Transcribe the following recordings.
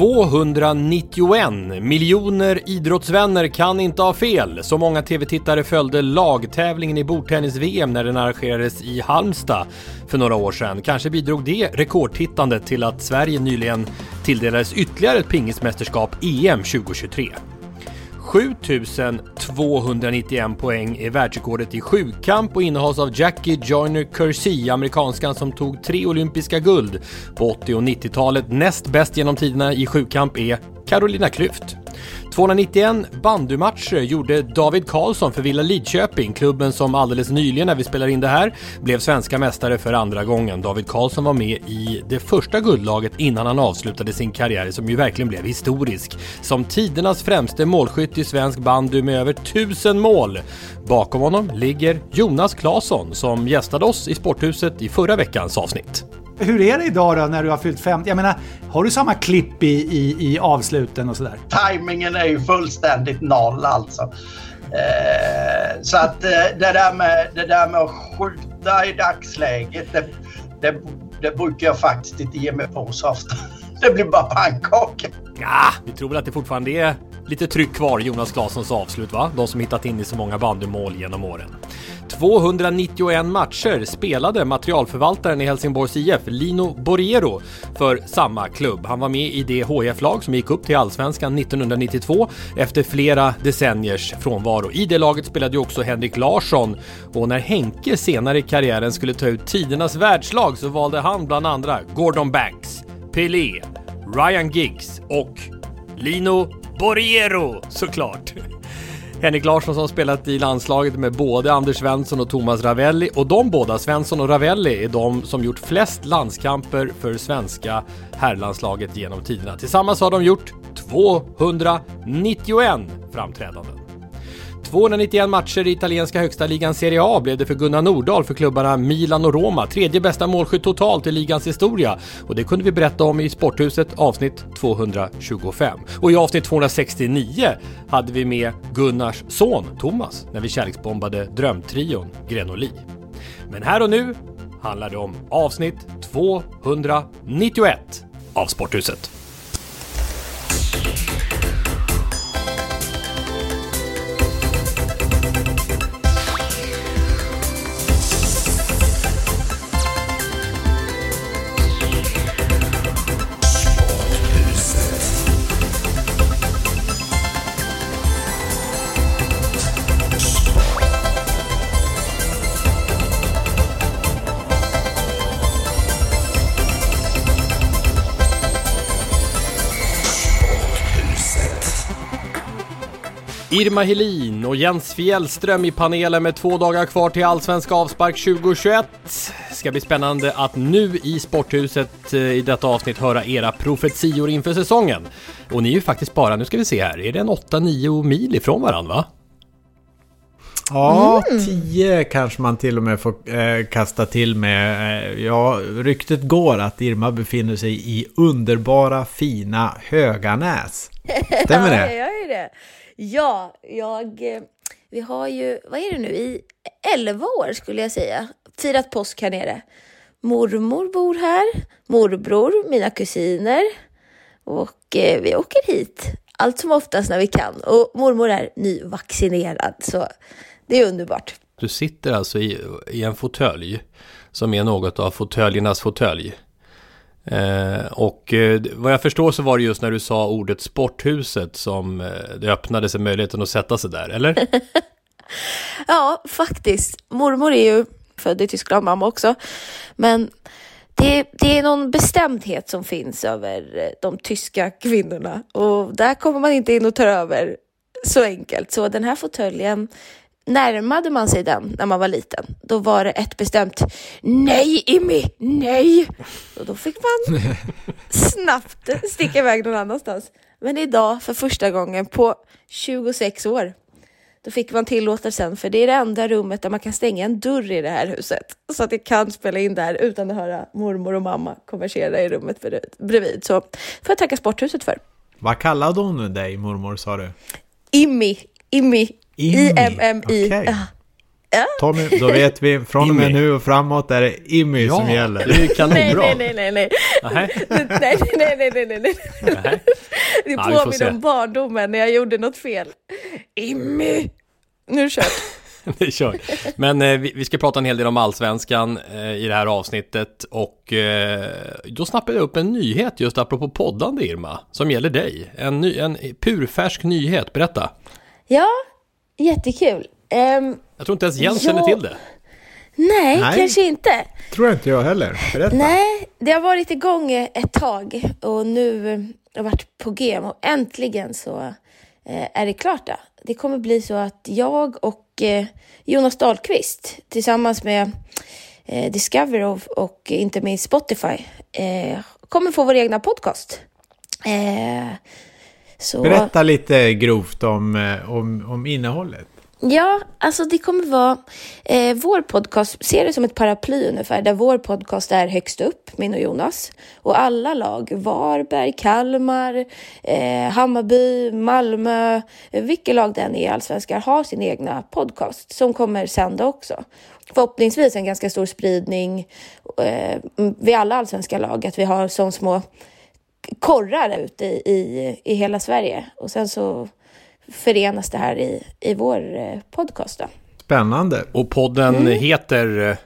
...291 miljoner idrottsvänner kan inte ha fel. Så många tv-tittare följde lagtävlingen i bordtennis-VM när den arrangerades i Halmstad för några år sedan. Kanske bidrog det rekordtittandet till att Sverige nyligen tilldelades ytterligare ett pingismästerskap EM 2023. 7291 poäng är världsrekordet i sjukamp och innehas av Jackie Joyner-Kersey, amerikanskan som tog tre olympiska guld på 80 och 90-talet. Näst bäst genom tiderna i sjukamp är Carolina Klüft. 291 bandymatcher gjorde David Karlsson för Villa Lidköping, klubben som alldeles nyligen när vi spelar in det här blev svenska mästare för andra gången. David Karlsson var med i det första guldlaget innan han avslutade sin karriär som ju verkligen blev historisk. Som tidernas främste målskytt i svensk bandy med över 1000 mål. Bakom honom ligger Jonas Claesson som gästade oss i Sporthuset i förra veckans avsnitt. Hur är det idag då när du har fyllt 50? Jag menar, har du samma klipp i, i, i avsluten och sådär? Timingen är ju fullständigt noll alltså. Eh, så att eh, det, där med, det där med att skjuta i dagsläget, det, det, det brukar jag faktiskt inte ge mig på så ofta. Det blir bara pannkaka. Ja, vi tror väl att det fortfarande är lite tryck kvar i Jonas Claessons avslut va? De som hittat in i så många bandymål genom åren. 291 matcher spelade materialförvaltaren i Helsingborgs IF, Lino Borriero, för samma klubb. Han var med i det HIF-lag som gick upp till Allsvenskan 1992 efter flera decenniers frånvaro. I det laget spelade ju också Henrik Larsson och när Henke senare i karriären skulle ta ut tidernas världslag så valde han bland andra Gordon Banks, Pelé, Ryan Giggs och Lino Borriero såklart. Henrik Larsson som spelat i landslaget med både Anders Svensson och Thomas Ravelli och de båda, Svensson och Ravelli, är de som gjort flest landskamper för svenska herrlandslaget genom tiderna. Tillsammans har de gjort 291 framträdanden. 291 matcher i italienska högsta ligan Serie A blev det för Gunnar Nordahl för klubbarna Milan och Roma. Tredje bästa målskytt totalt i ligans historia. Och det kunde vi berätta om i Sporthuset avsnitt 225. Och i avsnitt 269 hade vi med Gunnars son Thomas när vi kärleksbombade drömtrion Grenoli. Men här och nu handlar det om avsnitt 291 av Sporthuset. Irma Helin och Jens Fjällström i panelen med två dagar kvar till Allsvenska avspark 2021. Ska bli spännande att nu i Sporthuset eh, i detta avsnitt höra era profetior inför säsongen. Och ni är ju faktiskt bara, nu ska vi se här, är det en 8-9 mil ifrån varandra va? Ja, 10 kanske man till och med får eh, kasta till med. Eh, ja, ryktet går att Irma befinner sig i underbara, fina Höganäs. Stämmer det? Ja, jag gör ju det. Ja, jag... Eh, vi har ju, vad är det nu, i 11 år skulle jag säga, firat påsk här nere. Mormor bor här, morbror, mina kusiner och eh, vi åker hit allt som oftast när vi kan. Och mormor är nyvaccinerad så det är underbart. Du sitter alltså i, i en fåtölj som är något av fåtöljernas fåtölj. Eh, och eh, vad jag förstår så var det just när du sa ordet sporthuset som eh, det öppnade sig möjligheten att sätta sig där, eller? Ja, faktiskt. Mormor är ju född i Tyskland, mamma också. Men det, det är någon bestämdhet som finns över eh, de tyska kvinnorna och där kommer man inte in och tar över så enkelt. Så den här fåtöljen, närmade man sig den när man var liten, då var det ett bestämt nej Immi, nej! Och då fick man snabbt sticka iväg någon annanstans. Men idag, för första gången på 26 år, då fick man tillåtelsen, för det är det enda rummet där man kan stänga en dörr i det här huset. Så att jag kan spela in där utan att höra mormor och mamma konversera i rummet bredvid. Så får jag tacka sporthuset för. Vad kallade hon nu dig, mormor, sa du? Immi. Immi. I-M-M-I. Okay. Ja. Tommy, då vet vi från och med nu och framåt är det Immi ja, som gäller. Det är kanonbra. Nej, nej, nej, nej. nej, nej, nej, nej, nej, nej. nej. Det påminner om barndomen när jag gjorde något fel. Immi! Nu är det kört. det är kört. Men eh, vi, vi, ska prata en hel del om allsvenskan eh, i det här avsnittet och eh, då snappade jag upp en nyhet just apropå poddande Irma, som gäller dig. En, ny, en purfärsk nyhet, berätta. Ja, jättekul. Um, jag tror inte ens Jens jag... känner till det. Nej, Nej, kanske inte. tror inte jag heller. Berätta. Nej, det har varit igång ett tag och nu har jag varit på G och äntligen så eh, är det klart. Då. Det kommer bli så att jag och eh, Jonas Dahlqvist tillsammans med eh, Discover och, och inte minst Spotify kommer få vår egna podcast. Så... Berätta lite grovt om, om, om innehållet. Ja, alltså det kommer vara... Eh, vår podcast, ser det som ett paraply ungefär, där vår podcast är högst upp, min och Jonas. Och alla lag, Varberg, Kalmar, eh, Hammarby, Malmö, eh, vilket lag den är i Allsvenskan, har sin egna podcast som kommer sända också. Förhoppningsvis en ganska stor spridning eh, vid alla allsvenska lag, att vi har så små korrar ute i, i, i hela Sverige. Och sen så förenas det här i, i vår eh, podcast. Då. Spännande. Och podden mm. heter? Eh,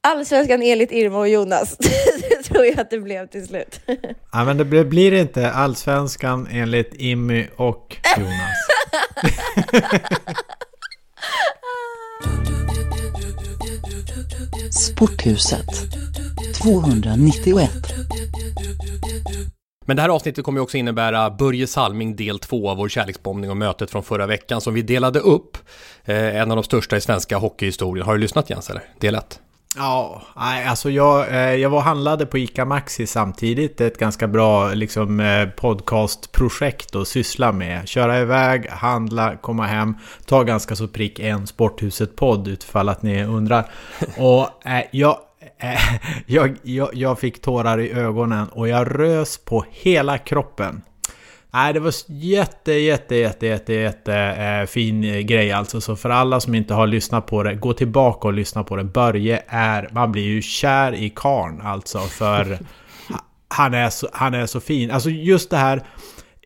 Allsvenskan enligt Irma och Jonas. det tror jag att det blev till slut. ja, men det blir inte Allsvenskan enligt Immy och Jonas. Sporthuset 291 men det här avsnittet kommer också innebära Börje Salming del 2 av vår kärleksbombning och mötet från förra veckan som vi delade upp. Eh, en av de största i svenska hockeyhistorien. Har du lyssnat Jens eller? Del 1? Ja, alltså jag, eh, jag var och handlade på ICA Maxi samtidigt. Det är ett ganska bra liksom, eh, podcastprojekt att syssla med. Köra iväg, handla, komma hem, ta ganska så prick en Sporthuset-podd utifall att ni undrar. Och eh, jag Eh, jag, jag, jag fick tårar i ögonen och jag rös på hela kroppen. Nej, det var jätte, jätte, jätte, jätte, jätte eh, fin eh, grej alltså. Så för alla som inte har lyssnat på det, gå tillbaka och lyssna på det. Börje är, man blir ju kär i karn alltså. För han är så, han är så fin. Alltså just det här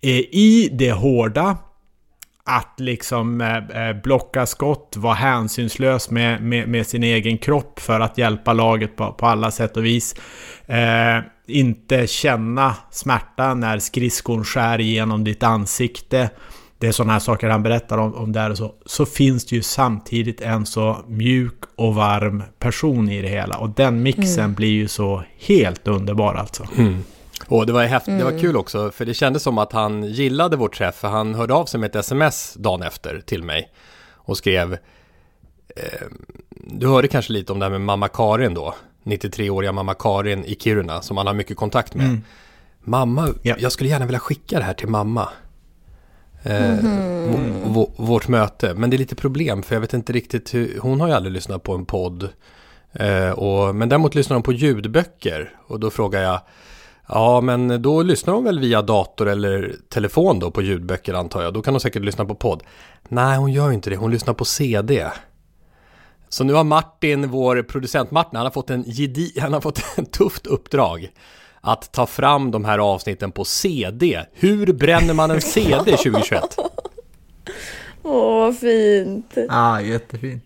eh, i det hårda att liksom eh, eh, blocka skott, vara hänsynslös med, med, med, sin egen kropp för att hjälpa laget på, på alla sätt och vis. Eh, inte känna smärta när skridskon skär igenom ditt ansikte. Det är sådana här saker han berättar om, om där och så. Så finns det ju samtidigt en så mjuk och varm person i det hela. Och den mixen mm. blir ju så helt underbar alltså. Mm. Och det var, häft, mm. det var mm. kul också, för det kändes som att han gillade vår träff, för han hörde av sig med ett sms dagen efter till mig och skrev eh, Du hörde kanske lite om det här med mamma Karin då, 93-åriga mamma Karin i Kiruna, som han har mycket kontakt med. Mm. Mamma, ja. jag skulle gärna vilja skicka det här till mamma. Eh, mm. Vårt möte, men det är lite problem, för jag vet inte riktigt hur, hon har ju aldrig lyssnat på en podd. Eh, och, men däremot lyssnar hon på ljudböcker, och då frågar jag Ja, men då lyssnar hon väl via dator eller telefon då på ljudböcker antar jag. Då kan hon säkert lyssna på podd. Nej, hon gör inte det. Hon lyssnar på CD. Så nu har Martin, vår producent Martin, han har fått en gedi han har fått en tufft uppdrag. Att ta fram de här avsnitten på CD. Hur bränner man en CD 2021? Åh, vad fint. Ja, ah, jättefint.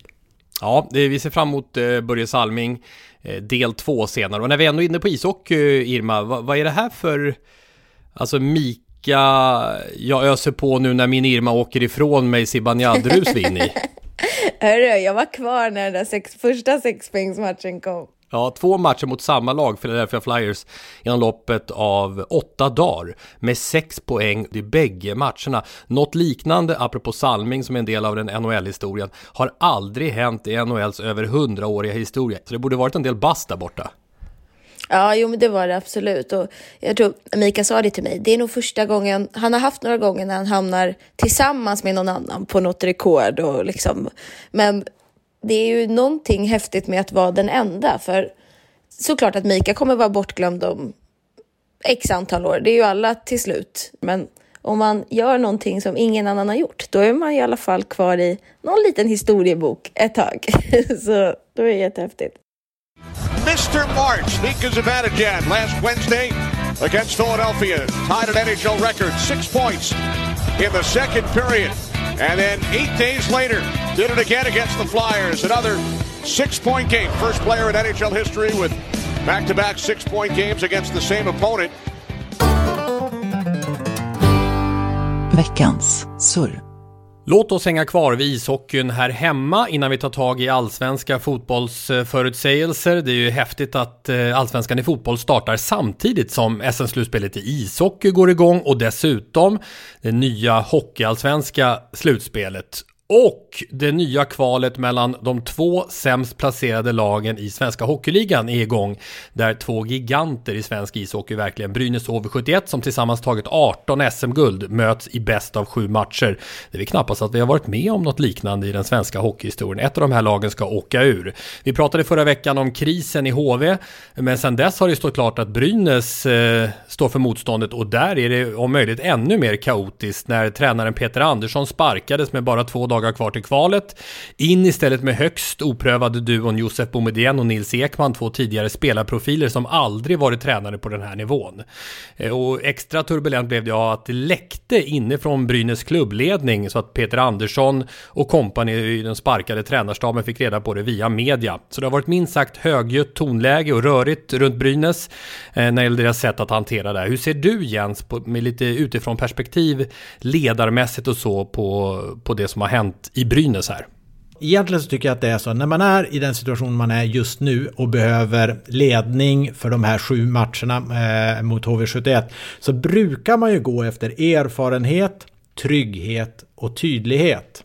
Ja, vi ser fram emot eh, Börje Salming eh, del två senare. Och när vi ändå är inne på ishockey, Irma, vad, vad är det här för... Alltså Mika, jag öser på nu när min Irma åker ifrån mig Zibanejad-rus vinner i. Hörru, jag var kvar när den där sex, första sexpoängsmatchen kom. Ja, två matcher mot samma lag, Philadelphia Flyers, inom loppet av åtta dagar med sex poäng i bägge matcherna. Något liknande, apropå Salming som är en del av den NHL-historien, har aldrig hänt i NHLs över hundraåriga historia. Så det borde varit en del bast där borta. Ja, jo men det var det absolut. Och jag tror Mika sa det till mig. Det är nog första gången, han har haft några gånger när han hamnar tillsammans med någon annan på något rekord och liksom. Men det är ju någonting häftigt med att vara den enda. För såklart att Mika kommer vara bortglömd om x antal år. Det är ju alla till slut. Men om man gör någonting som ingen annan har gjort, då är man i alla fall kvar i någon liten historiebok ett tag. Så då är det jättehäftigt. Mr. March, Mika Zibanejad last Wednesday against Philadelphia. Tied an NHL record, six points in the second period. And then eight days later, did it again against the Flyers. Another six-point game. First player in NHL history with back-to-back six-point games against the same opponent. Veckans surr. Låt oss hänga kvar vid ishockeyn här hemma innan vi tar tag i allsvenska fotbollsförutsägelser. Det är ju häftigt att eh, allsvenskan i fotboll startar samtidigt som SM-slutspelet i ishockey går igång och dessutom det nya hockeyallsvenska slutspelet och och det nya kvalet mellan de två sämst placerade lagen i svenska hockeyligan är igång. Där två giganter i svensk ishockey verkligen, Brynäs HV71 som tillsammans tagit 18 SM-guld, möts i bäst av sju matcher. Det är väl knappast att vi har varit med om något liknande i den svenska hockeyhistorien. Ett av de här lagen ska åka ur. Vi pratade förra veckan om krisen i HV, men sedan dess har det stått klart att Brynäs eh, står för motståndet och där är det om möjligt ännu mer kaotiskt när tränaren Peter Andersson sparkades med bara två dagar dagar kvar till kvalet. In istället med högst oprövade duon Josef Boumedienne och Nils Ekman, två tidigare spelarprofiler som aldrig varit tränare på den här nivån. Eh, och extra turbulent blev det av att det läckte inifrån Brynäs klubbledning så att Peter Andersson och kompani i den sparkade tränarstaben fick reda på det via media. Så det har varit minst sagt högljutt tonläge och rörigt runt Brynäs eh, när det gäller deras sätt att hantera det här. Hur ser du Jens, på, med lite utifrån perspektiv ledarmässigt och så på, på det som har hänt hänt i Brynäs här? Egentligen så tycker jag att det är så, när man är i den situation man är just nu och behöver ledning för de här sju matcherna eh, mot HV71 så brukar man ju gå efter erfarenhet, trygghet och tydlighet.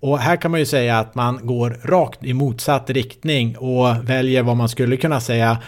Och här kan man ju säga att man går rakt i motsatt riktning och väljer vad man skulle kunna säga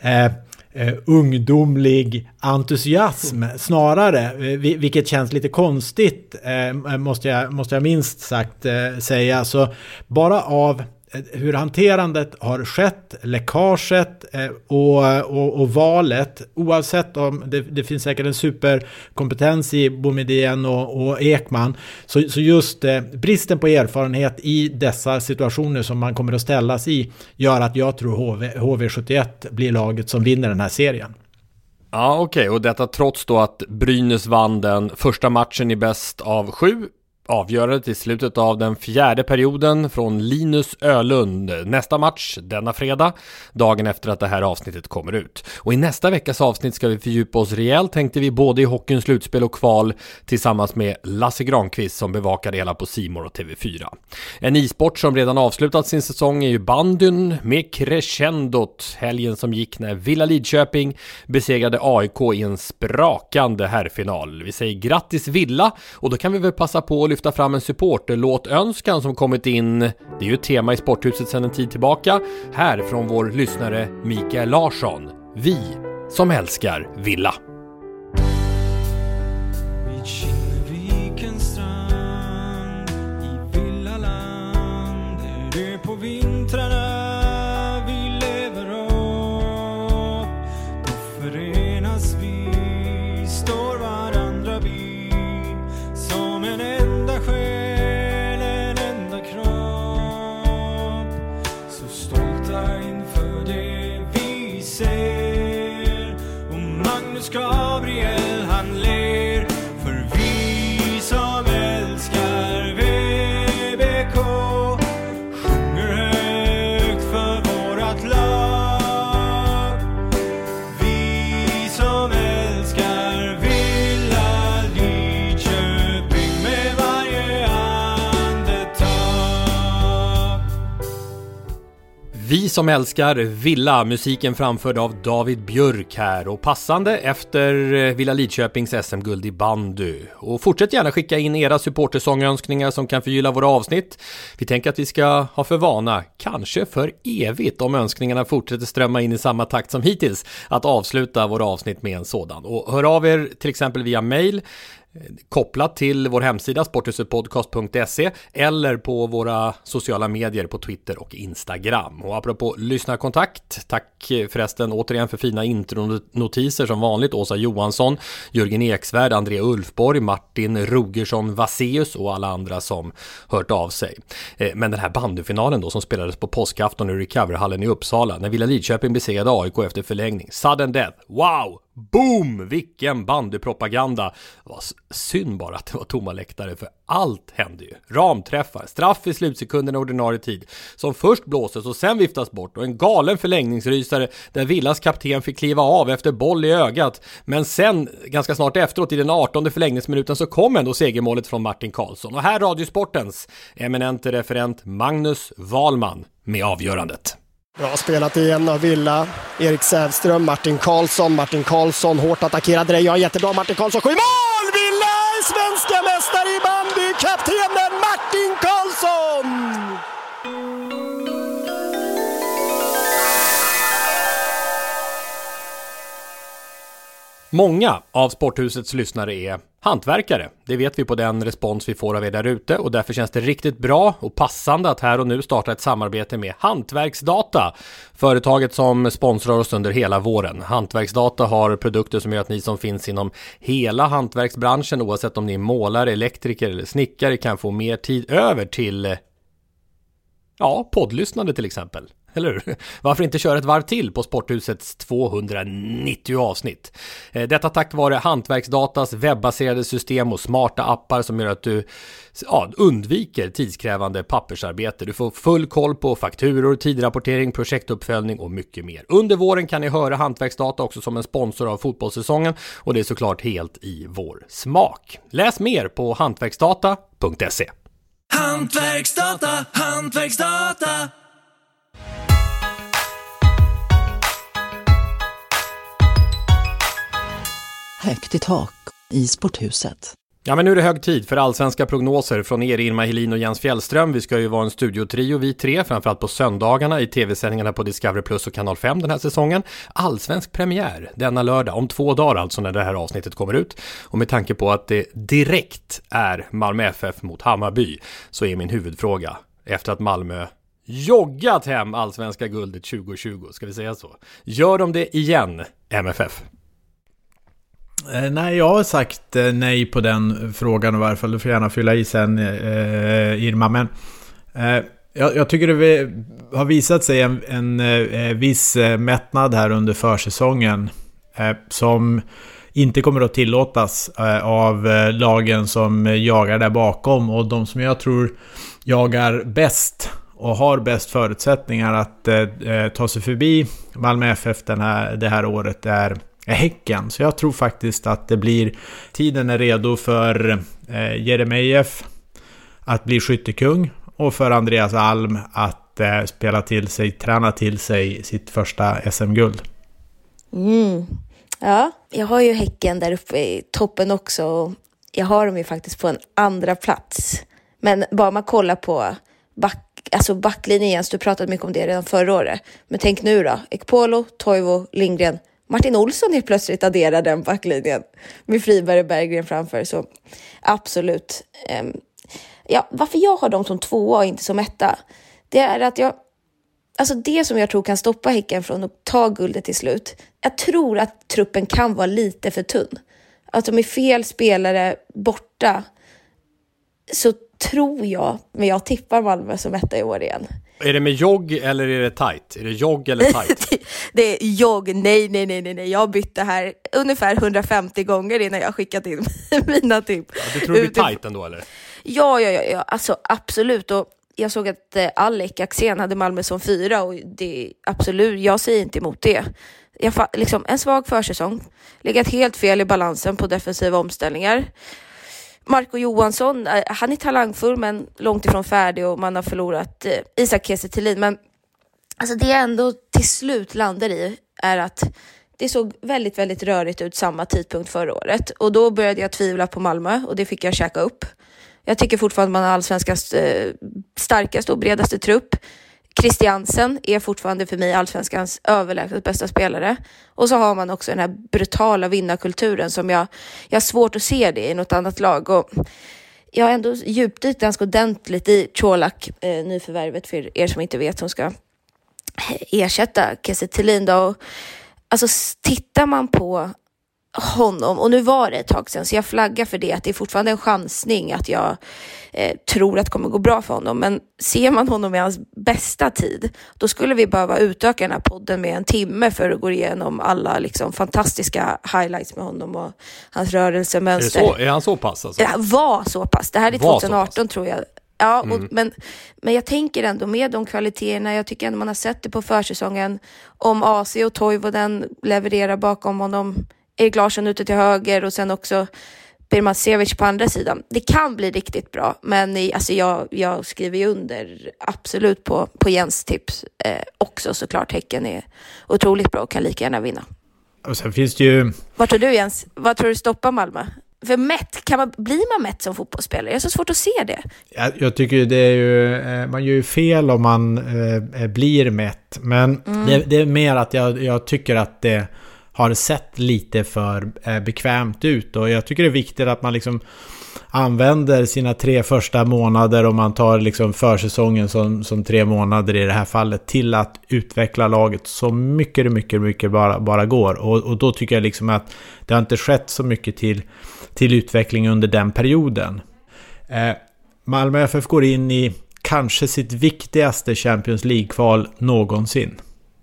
eh, eh, ungdomlig entusiasm snarare, eh, vilket känns lite konstigt eh, måste, jag, måste jag minst sagt eh, säga. Så bara av Eh, hur hanterandet har skett, läckaget eh, och, och, och, valet, oavsett om det, det, finns säkert en superkompetens i Boumedienne och, och, Ekman, så, så just eh, bristen på erfarenhet i dessa situationer som man kommer att ställas i gör att jag tror HV, HV71 blir laget som vinner den här serien. Ja, okej, okay. och detta trots då att Brynäs vann den första matchen i bäst av sju avgörandet i slutet av den fjärde perioden från Linus Ölund. Nästa match denna fredag, dagen efter att det här avsnittet kommer ut. Och i nästa veckas avsnitt ska vi fördjupa oss rejält tänkte vi både i hockeyns slutspel och kval tillsammans med Lasse Granqvist som bevakar det hela på Simor och TV4. En isport som redan avslutat sin säsong är ju bandyn med crescendot. Helgen som gick när Villa Lidköping besegrade AIK i en sprakande herrfinal. Vi säger grattis Villa och då kan vi väl passa på att lyfta fram en supporterlåtönskan som kommit in. Det är ju ett tema i Sporthuset sedan en tid tillbaka. Här från vår lyssnare Mikael Larsson. Vi som älskar Villa. Som älskar Villa, musiken framförd av David Björk här och passande efter eh, Villa Lidköpings SM-guld i bandy. Och fortsätt gärna skicka in era supportersångönskningar som kan förgylla våra avsnitt. Vi tänker att vi ska ha för vana, kanske för evigt om önskningarna fortsätter strömma in i samma takt som hittills, att avsluta våra avsnitt med en sådan. Och hör av er till exempel via mail kopplat till vår hemsida Sporthusetpodcast.se eller på våra sociala medier på Twitter och Instagram. Och apropå lyssnarkontakt, tack förresten återigen för fina intronotiser som vanligt Åsa Johansson, Jörgen Eksvärd, André Ulfborg, Martin Rogersson Vaseus och alla andra som hört av sig. Eh, men den här bandyfinalen då som spelades på påskafton i Recoverhallen i Uppsala när Villa Lidköping besegrade AIK efter förlängning. Sudden death, wow! Boom! Vilken bandypropaganda! Det var synd bara att det var tomma läktare för allt hände ju. Ramträffar, straff i slutsekunden ordinarie tid som först blåses och sen viftas bort och en galen förlängningsrysare där Villas kapten fick kliva av efter boll i ögat. Men sen, ganska snart efteråt i den 18 förlängningsminuten så kom ändå segermålet från Martin Karlsson. Och här Radiosportens eminente referent Magnus Wahlman med avgörandet. Bra spelat igen av Villa. Erik Sävström, Martin Karlsson. Martin Karlsson hårt attackerad. det. Ja, jättebra. Martin Karlsson skjuter mål! Villa är svenska mästare i bandy! Kaptenen Martin Karlsson! Många av Sporthusets lyssnare är hantverkare. Det vet vi på den respons vi får av er där ute och därför känns det riktigt bra och passande att här och nu starta ett samarbete med Hantverksdata. Företaget som sponsrar oss under hela våren. Hantverksdata har produkter som gör att ni som finns inom hela hantverksbranschen oavsett om ni är målare, elektriker eller snickare kan få mer tid över till ja, poddlyssnande till exempel. Eller hur? Varför inte köra ett varv till på Sporthusets 290 avsnitt? Eh, detta tack vare Hantverksdatas webbaserade system och smarta appar som gör att du ja, undviker tidskrävande pappersarbete. Du får full koll på fakturor, tidrapportering, projektuppföljning och mycket mer. Under våren kan ni höra Hantverksdata också som en sponsor av fotbollssäsongen och det är såklart helt i vår smak. Läs mer på hantverksdata.se. Hantverksdata, hantverksdata. Högt i tak i sporthuset. Ja men nu är det hög tid för allsvenska prognoser från er Irma Helin och Jens Fjällström. Vi ska ju vara en studiotrio vi tre, framförallt på söndagarna i tv-sändningarna på Discovery Plus och Kanal 5 den här säsongen. Allsvensk premiär denna lördag, om två dagar alltså när det här avsnittet kommer ut. Och med tanke på att det direkt är Malmö FF mot Hammarby så är min huvudfråga, efter att Malmö joggat hem allsvenska guldet 2020, ska vi säga så? Gör de det igen, MFF? Eh, nej, jag har sagt eh, nej på den frågan i varje fall. Du får gärna fylla i sen, eh, eh, Irma. Men eh, jag, jag, tycker det har visat sig en, en eh, viss mättnad här under försäsongen. som inte kommer att tillåtas av lagen som jagar där bakom. Och de som jag tror jagar bäst och har bäst förutsättningar att eh, eh, ta sig förbi Malmö FF den här, det här året är Häcken. Så jag tror faktiskt att det blir... Tiden är redo för eh, Jeremejeff att bli skyttekung och för Andreas Alm att eh, spela till sig, träna till sig sitt första SM-guld. Mm. Ja, jag har ju Häcken där uppe i toppen också. Jag har dem ju faktiskt på en andra plats. Men bara man kollar på back, alltså backlinjen, Jens, du pratade mycket om det redan förra året. Men tänk nu då, Ekpolo, Toivo, Lindgren, Martin Olsson helt plötsligt adderar den backlinjen med Friberg och Berggren framför. Så absolut. Um, ja, varför jag har dem som tvåa och inte som etta, det är att jag Alltså det som jag tror kan stoppa Häcken från att ta guldet till slut. Jag tror att truppen kan vara lite för tunn. Alltså med fel spelare borta så tror jag, men jag tippar Malmö som etta i år igen. Är det med jogg eller är det tight? Är det jogg eller tight? det är jogg, nej, nej, nej, nej. Jag bytte här ungefär 150 gånger innan jag skickat in mina tipp. Ja, du tror det blir tight ändå eller? Ja, ja, ja, ja, alltså absolut. Och jag såg att eh, Alec Axén hade Malmö som fyra och det absolut, jag säger inte emot det. Jag, liksom, en svag försäsong, legat helt fel i balansen på defensiva omställningar. Marco Johansson, eh, han är talangfull men långt ifrån färdig och man har förlorat eh, Isak Kiese Men alltså det jag ändå till slut landar i är att det såg väldigt, väldigt rörigt ut samma tidpunkt förra året och då började jag tvivla på Malmö och det fick jag käka upp. Jag tycker fortfarande att man har allsvenskans eh, starkaste och bredaste trupp. Christiansen är fortfarande för mig allsvenskans överlägset bästa spelare. Och så har man också den här brutala vinnarkulturen som jag, jag har svårt att se det i något annat lag. Och jag har ändå djupdykt ganska ordentligt i Colak, eh, nyförvärvet för er som inte vet, som ska eh, ersätta Kiese Thelin. Alltså tittar man på honom, och nu var det ett tag sedan, så jag flaggar för det, att det är fortfarande en chansning att jag eh, tror att det kommer gå bra för honom. Men ser man honom i hans bästa tid, då skulle vi behöva utöka den här podden med en timme för att gå igenom alla liksom, fantastiska highlights med honom och hans rörelsemönster. Är, så, är han så pass? Alltså? Var så pass. Det här är 2018 tror jag. Ja, och, mm. men, men jag tänker ändå med de kvaliteterna, jag tycker ändå man har sett det på försäsongen, om AC och Toivonen levererar bakom honom Erik Larsson ute till höger och sen också Birman Sevic på andra sidan. Det kan bli riktigt bra, men i, alltså jag, jag skriver ju under absolut på, på Jens tips eh, också såklart. Häcken är otroligt bra och kan lika gärna vinna. Och sen finns det ju... Vad tror du Jens? Vad tror du stoppar Malmö? För mätt, kan man, blir man mätt som fotbollsspelare? Jag har så svårt att se det. Jag, jag tycker det är ju, eh, man gör ju fel om man eh, blir mätt. Men mm. det, det, är mer att jag, jag tycker att det har sett lite för eh, bekvämt ut. Och jag tycker det är viktigt att man liksom använder sina tre första månader om man tar liksom försäsongen som, som tre månader i det här fallet till att utveckla laget så mycket, det, mycket, mycket bara, bara går. Och, och då tycker jag liksom att det har inte skett så mycket till, till utveckling under den perioden. Eh, Malmö FF går in i kanske sitt viktigaste Champions League-kval någonsin.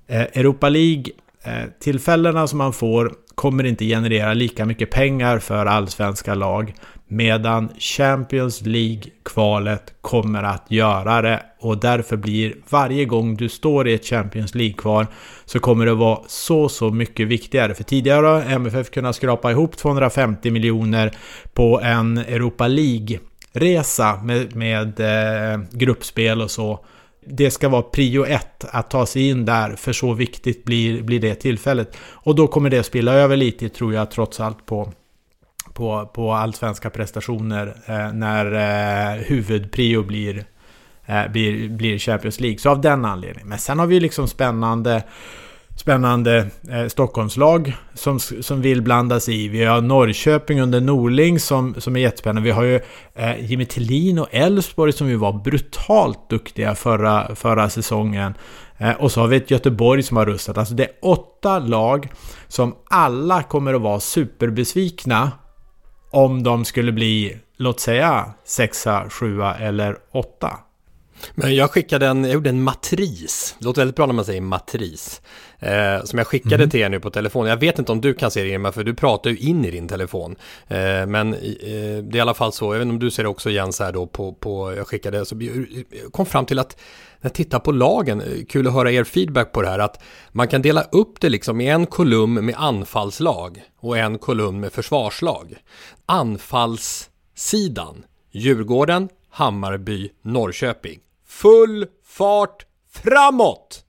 Eh, Europa League Eh, tillfällena som man får kommer inte generera lika mycket pengar för allsvenska lag. Medan Champions League-kvalet kommer att göra det. Och därför blir varje gång du står i ett Champions League-kval så kommer det vara så, så mycket viktigare. För tidigare har MFF kunnat skrapa ihop 250 miljoner på en Europa League-resa med, med eh, gruppspel och så det ska vara prio ett att ta sig in där, för så viktigt blir, blir det tillfället. Och då kommer det spilla över lite, tror jag, trots allt på, på, på allsvenska prestationer eh, när eh, huvudprio blir, eh, blir, blir Champions League. Så av den anledningen. Men sen har vi liksom spännande spännande eh, Stockholmslag som, som vill blanda sig i. Vi har Norrköping under Norling som, som är jättespännande. Vi har ju eh, Jimmy Tillin och Elfsborg som ju var brutalt duktiga förra, förra säsongen. Eh, och så har vi ett Göteborg som har rustat. Alltså det är åtta lag som alla kommer att vara superbesvikna om de skulle bli, låt säga, sexa, sjua eller åtta. Men jag skickade en, jag gjorde en matris. Det låter väldigt bra när man säger matris. Eh, som jag skickade mm. till er nu på telefon. Jag vet inte om du kan se det Irma, för du pratar ju in i din telefon. Eh, men eh, det är i alla fall så, jag vet inte om du ser det också Jens här då på, på jag skickade, så jag kom fram till att när jag tittar på lagen, eh, kul att höra er feedback på det här, att man kan dela upp det liksom i en kolumn med anfallslag och en kolumn med försvarslag. Anfallssidan, Djurgården, Hammarby, Norrköping. Full fart framåt!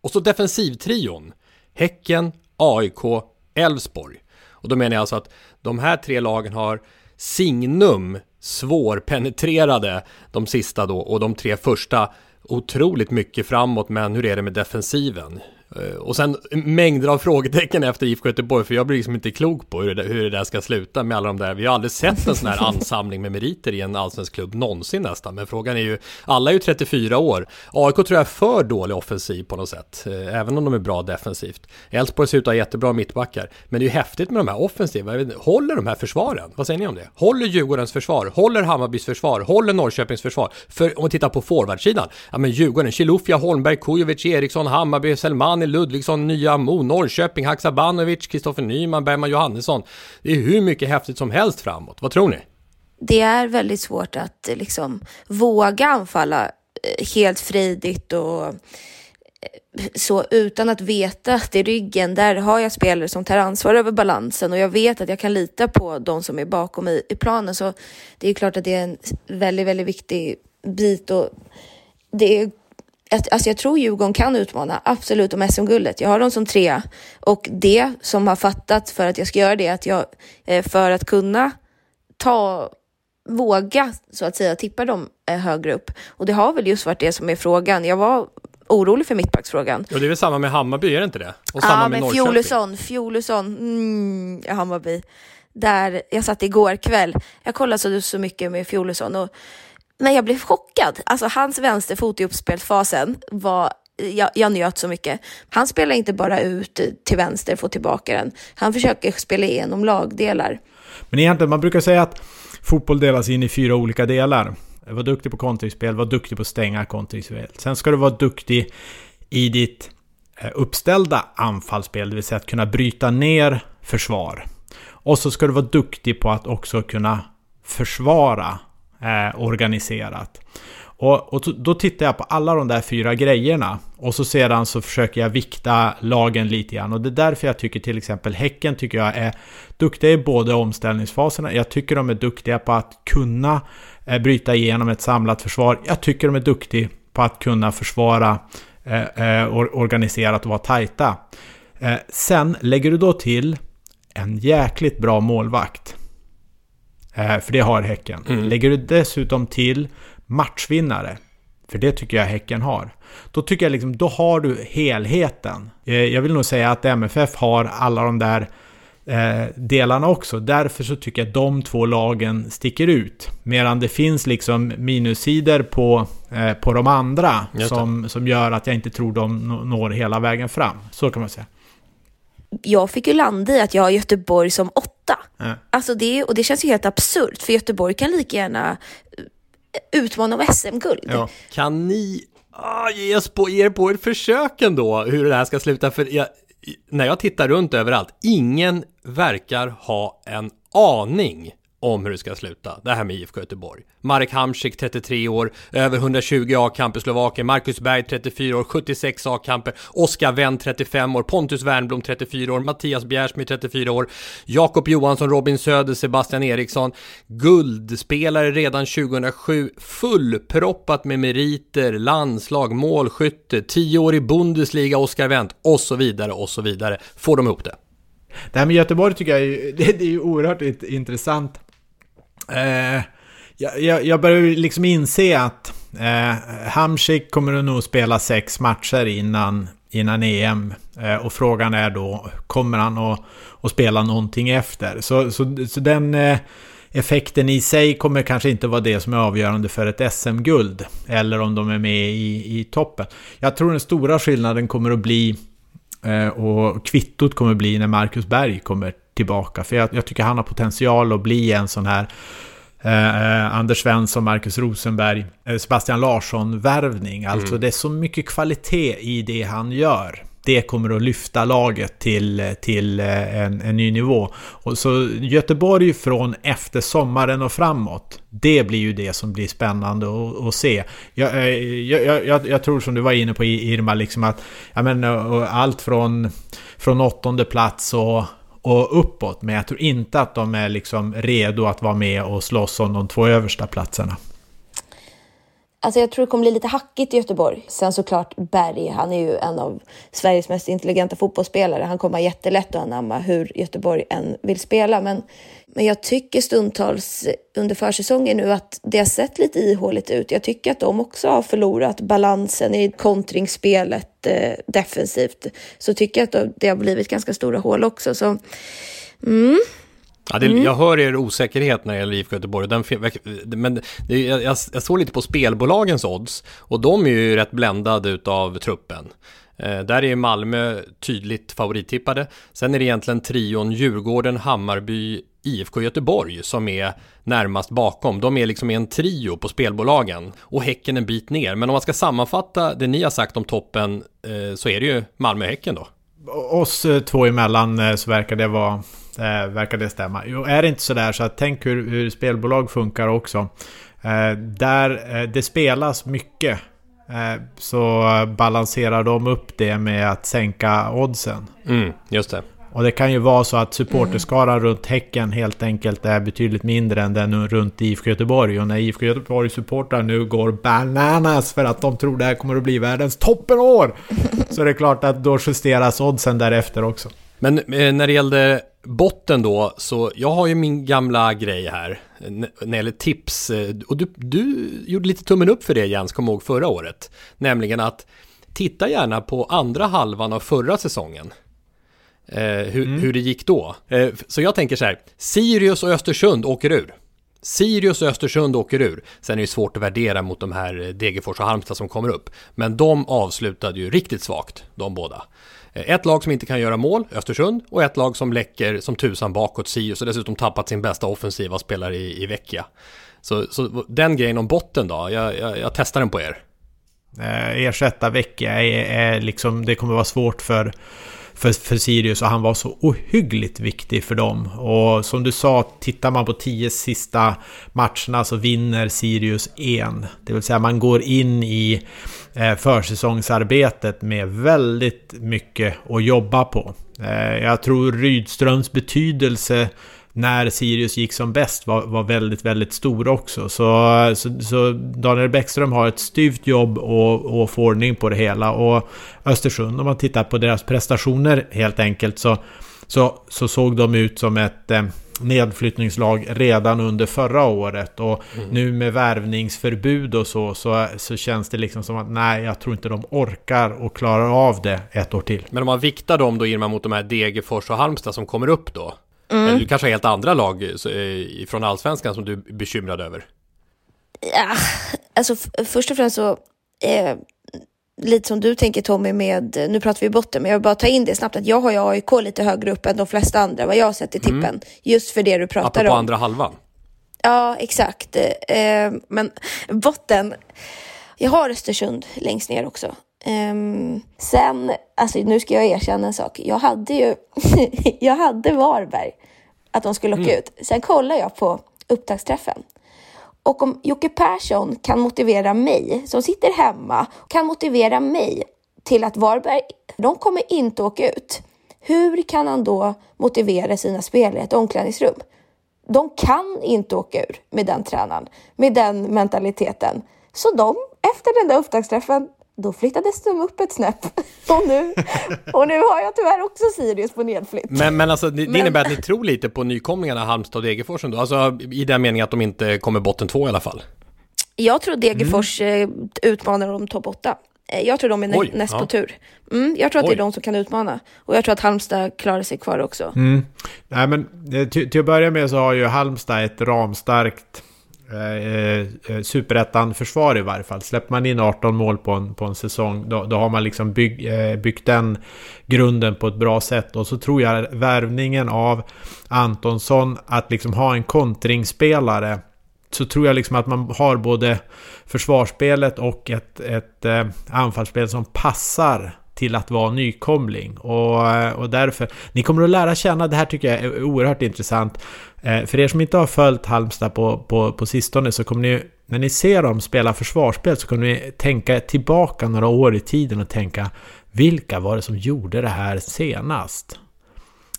Och så defensivtrion. Häcken, AIK, Elfsborg. Och då menar jag alltså att de här tre lagen har signum svårpenetrerade de sista då och de tre första otroligt mycket framåt men hur är det med defensiven? Eh, och sen mängder av frågetecken efter IFK Göteborg, för jag blir liksom inte klok på hur det, hur det där ska sluta med alla de där. Vi har aldrig sett en sån här ansamling med meriter i en allsvensk klubb någonsin nästan. Men frågan är ju, alla är ju 34 år. AIK tror jag är för dålig offensiv på något sätt, eh, även om de är bra defensivt. Elfsborg ser ut att ha jättebra mittbackar. Men det är ju häftigt med de här offensiva. Håller de här försvaren? Vad säger ni om det? Håller Djurgårdens försvar? Håller Hammarbys försvar? Håller Norrköpings försvar? För om vi tittar på forwardsidan, ja men Djurgården, Chilufya, Holmberg, Kujovic, Eriksson, Hammarby, Selman, Selmani, Ludvigsson, Nyamo, Norrköping, Haksabanovic, Kristoffer Nyman, Bergman Johannesson. Det är hur mycket häftigt som helst framåt. Vad tror ni? Det är väldigt svårt att liksom våga anfalla eh, helt fridigt och eh, så utan att veta att i ryggen, där har jag spelare som tar ansvar över balansen och jag vet att jag kan lita på de som är bakom mig i planen. Så det är klart att det är en väldigt, väldigt viktig bit och det är Alltså jag tror Djurgården kan utmana, absolut, om SM-guldet. Jag har dem som trea. Och det som har fattat för att jag ska göra det, att jag, eh, för att kunna ta, våga så att säga tippa dem eh, högre upp. Och det har väl just varit det som är frågan. Jag var orolig för mittbacksfrågan. Och det är väl samma med Hammarby, är det inte det? Och samma ja, med men Fjolesson, Fjolesson, mm, Hammarby. Där jag satt igår kväll. Jag kollade så, så mycket med Fjolesson och men jag blev chockad. Alltså hans vänsterfot i uppspelsfasen var jag, jag njöt så mycket. Han spelar inte bara ut till vänster, får tillbaka den. Han försöker spela igenom lagdelar. Men egentligen, man brukar säga att fotboll delas in i fyra olika delar. Var duktig på kontringsspel, var duktig på att stänga kontringsspel. Sen ska du vara duktig i ditt eh, uppställda anfallsspel, det vill säga att kunna bryta ner försvar. Och så ska du vara duktig på att också kunna försvara eh, organiserat. Och, och, då tittar jag på alla de där fyra grejerna och så sedan så försöker jag vikta lagen lite grann. Och det är därför jag tycker till exempel Häcken tycker jag är duktiga i båda omställningsfaserna. Jag tycker de är duktiga på att kunna eh, bryta igenom ett samlat försvar. Jag tycker de är duktiga på att kunna försvara eh, eh organiserat och vara tajta. Eh, sen lägger du då till en jäkligt bra målvakt. Eh, för det har Häcken. Mm. Lägger du dessutom till matchvinnare, för det tycker jag Häcken har. Då tycker jag liksom, då har du helheten. Eh, jag vill nog säga att MFF har alla de där eh, delarna också. Därför så tycker jag att de två lagen sticker ut. Medan det finns liksom minussidor på, eh, på de andra som, som gör att jag inte tror de når hela vägen fram. Så kan man säga jag fick ju landa i att jag har Göteborg som åtta. Ja. Alltså det, och det känns ju helt absurt, för Göteborg kan lika gärna eh, utmana om SM-guld. Ja. Kan ni ah, ge, oss på, ge er på ett försök ändå, hur det här ska sluta? För jag, när jag tittar runt överallt, ingen verkar ha en aning om hur det ska sluta. Det här med IFK Göteborg. Marek Hamsik, 33 år, över 120 A-kamper Slovakien. Marcus Berg, 34 år, 76 A-kamper. Oskar Wendt, 35 år. Pontus Wernbloom, 34 år. Mattias Bjärsmyr, 34 år. Jakob Johansson, Robin Söder, Sebastian Eriksson. Guldspelare redan 2007. Fullproppat med meriter, landslag, målskytte, 10 år i Bundesliga, Oskar Wendt och så vidare och så vidare. Får de ihop det? Det här med Göteborg tycker jag är, det, är oerhört intressant. Eh, jag, jag börjar liksom inse att eh, Hamsik kommer att nog spela sex matcher innan, innan EM. Eh, och frågan är då, kommer han att, att spela någonting efter? Så, så, så den eh, effekten i sig kommer kanske inte vara det som är avgörande för ett SM-guld. Eller om de är med i, i toppen. Jag tror den stora skillnaden kommer att bli eh, och kvittot kommer att bli när Marcus Berg kommer tillbaka. För jag, jag tycker han har potential att bli en sån här eh, Anders Svensson, Marcus Rosenberg, eh, Sebastian Larsson-värvning. Alltså mm. det är så mycket kvalitet i det han gör. Det kommer att lyfta laget till, till eh, en, en ny nivå. Och så Göteborg från efter sommaren och framåt. Det blir ju det som blir spännande att, se. Jag, eh, jag, jag, jag, tror som du var inne på Irma, liksom att ja, men, allt från, från åttonde plats och och uppåt. Men jag tror inte att de är liksom redo att vara med och slåss om de två översta platserna. Alltså jag tror det kommer bli lite hackigt i Göteborg. Sen såklart Berg, han är ju en av Sveriges mest intelligenta fotbollsspelare. Han kommer ha jättelätt att anamma hur Göteborg än vill spela. Men, men jag tycker stundtals under försäsongen nu att det har sett lite ihåligt ut. Jag tycker att de också har förlorat balansen i kontringsspelet eh, defensivt. Så tycker jag att det har blivit ganska stora hål också. Så, mm. Ja, det, mm. Jag hör er osäkerhet när det gäller IFK Göteborg. Den, men det, jag, jag såg lite på spelbolagens odds och de är ju rätt bländade av truppen. Eh, där är Malmö tydligt favorittippade. Sen är det egentligen trion Djurgården, Hammarby, IFK Göteborg som är närmast bakom. De är liksom en trio på spelbolagen och Häcken en bit ner. Men om man ska sammanfatta det ni har sagt om toppen eh, så är det ju Malmö-Häcken då. Oss eh, två emellan eh, så verkar det vara Eh, verkar det stämma. Jo, är det inte sådär så att tänk hur, hur spelbolag funkar också. Eh, där eh, det spelas mycket eh, så balanserar de upp det med att sänka oddsen. Mm, just det. Och det kan ju vara så att supporterskaran mm. runt Häcken helt enkelt är betydligt mindre än den runt IFK Göteborg. Och när IFK Göteborg supportrar nu går bananas för att de tror det här kommer att bli världens toppenår. så det är klart att då justeras oddsen därefter också. Men eh, när det gällde botten då, så jag har ju min gamla grej här när det gäller tips. Eh, och du, du gjorde lite tummen upp för det Jens, kom ihåg förra året. Nämligen att titta gärna på andra halvan av förra säsongen. Eh, hur, mm. hur, det gick då. Eh, så jag tänker så här, Sirius och Östersund åker ur. Sirius och Östersund åker ur. Sen är det svårt att värdera mot de här eh, Degerfors och Halmstad som kommer upp. Men de avslutade ju riktigt svagt, de båda. Eh, ett lag som inte kan göra mål, Östersund, och ett lag som läcker som tusan bakåt, Sirius, och dessutom tappat sin bästa offensiva spelare i, i Vecchia. Så, så den grejen om botten då, jag, jag, jag testar den på er. Eh, ersätta Vecchia, är, är liksom, det kommer vara svårt för för, för Sirius och han var så ohyggligt viktig för dem. Och som du sa, tittar man på tio sista matcherna så vinner Sirius en. Det vill säga man går in i eh, försäsongsarbetet med väldigt mycket att jobba på. Eh, jag tror Rydströms betydelse när Sirius gick som bäst var, var väldigt, väldigt stor också. Så, så, så Daniel Bäckström har ett styvt jobb och, och få ordning på det hela. Och Östersund, om man tittar på deras prestationer helt enkelt, så, så, så såg de ut som ett eh, nedflyttningslag redan under förra året. Och mm. nu med värvningsförbud och så, så, så känns det liksom som att nej, jag tror inte de orkar och klarar av det ett år till. Men om man viktar dem då Irma mot de här Degerfors och Halmstad som kommer upp då? Mm. Eller du kanske har helt andra lag eh, från allsvenskan som du är bekymrad över? Ja, alltså först och främst så, eh, lite som du tänker Tommy med, nu pratar vi botten, men jag vill bara ta in det snabbt att jag har ju AIK lite högre upp än de flesta andra vad jag har sett i tippen. Mm. Just för det du pratar Apropå om. på andra halvan. Ja, exakt. Eh, men botten, jag har Östersund längst ner också. Um, sen, alltså nu ska jag erkänna en sak. Jag hade ju, jag hade Varberg, att de skulle åka mm. ut. Sen kollar jag på upptaktsträffen. Och om Jocke Persson kan motivera mig, som sitter hemma, kan motivera mig till att Varberg, de kommer inte åka ut. Hur kan han då motivera sina spelare i ett omklädningsrum? De kan inte åka ur med den tränaren, med den mentaliteten. Så de, efter den där upptaktsträffen, då flyttades de upp ett snäpp. Och nu, och nu har jag tyvärr också Sirius på nedflytt. Men, men alltså, det, det innebär att ni tror lite på nykomlingarna Halmstad och Degerfors ändå? Alltså i den meningen att de inte kommer botten två i alla fall? Jag tror Degerfors mm. utmanar om topp 8. Eh, jag tror de är Oj, näst ja. på tur. Mm, jag tror att Oj. det är de som kan utmana. Och jag tror att Halmstad klarar sig kvar också. Mm. Nej, men eh, till, till att börja med så har ju Halmstad ett ramstarkt Eh, eh superettan-försvar i varje fall. Släpper man in 18 mål på en, på en säsong, då, då har man liksom bygg, eh, byggt den grunden på ett bra sätt. Och så tror jag värvningen av Antonsson, att liksom ha en kontringsspelare, så tror jag liksom att man har både försvarsspelet och ett, ett eh, anfallsspel som passar till att vara nykomling. Och, eh, och därför, ni kommer att lära känna, det här tycker jag är oerhört intressant. Eh, för er som inte har följt Halmstad på, på, på sistone så kommer ni, när ni ser dem spela försvarsspel så kommer ni tänka tillbaka några år i tiden och tänka vilka var det som gjorde det här senast?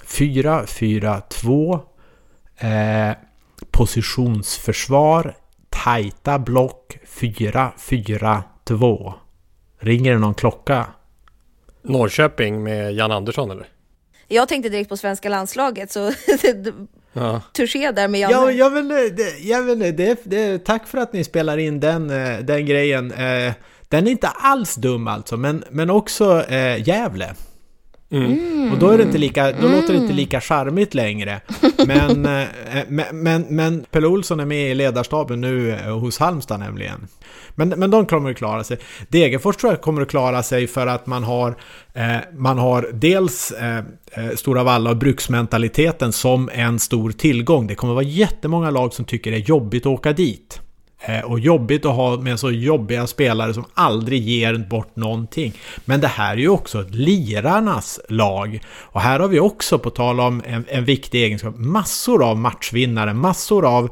4-4-2 eh, Positionsförsvar Tajta block 4-4-2 Ringer det någon klocka? Norrköping med Jan Andersson eller? Jag tänkte direkt på svenska landslaget så ja. touché där med Janne. Ja, jag vill, jag vill, det, det, tack för att ni spelar in den, eh, den grejen. Eh, den är inte alls dum alltså, men, men också eh, Gävle. Mm. Och då, är det inte lika, då mm. låter det inte lika charmigt längre. Men, eh, men, men, men Pelle Olsson är med i ledarstaben nu eh, hos Halmstad nämligen. Men, men de kommer att klara sig. Degerfors tror jag kommer att klara sig för att man har, eh, man har dels eh, eh Stora Valla och bruksmentaliteten som en stor tillgång. Det kommer att vara jättemånga lag som tycker det är jobbigt att åka dit. Eh, och jobbigt att ha med så jobbiga spelare som aldrig ger bort någonting. Men det här är ju också lirarnas lag. Och här har vi också, på tal om en, en viktig egenskap, massor av matchvinnare, massor av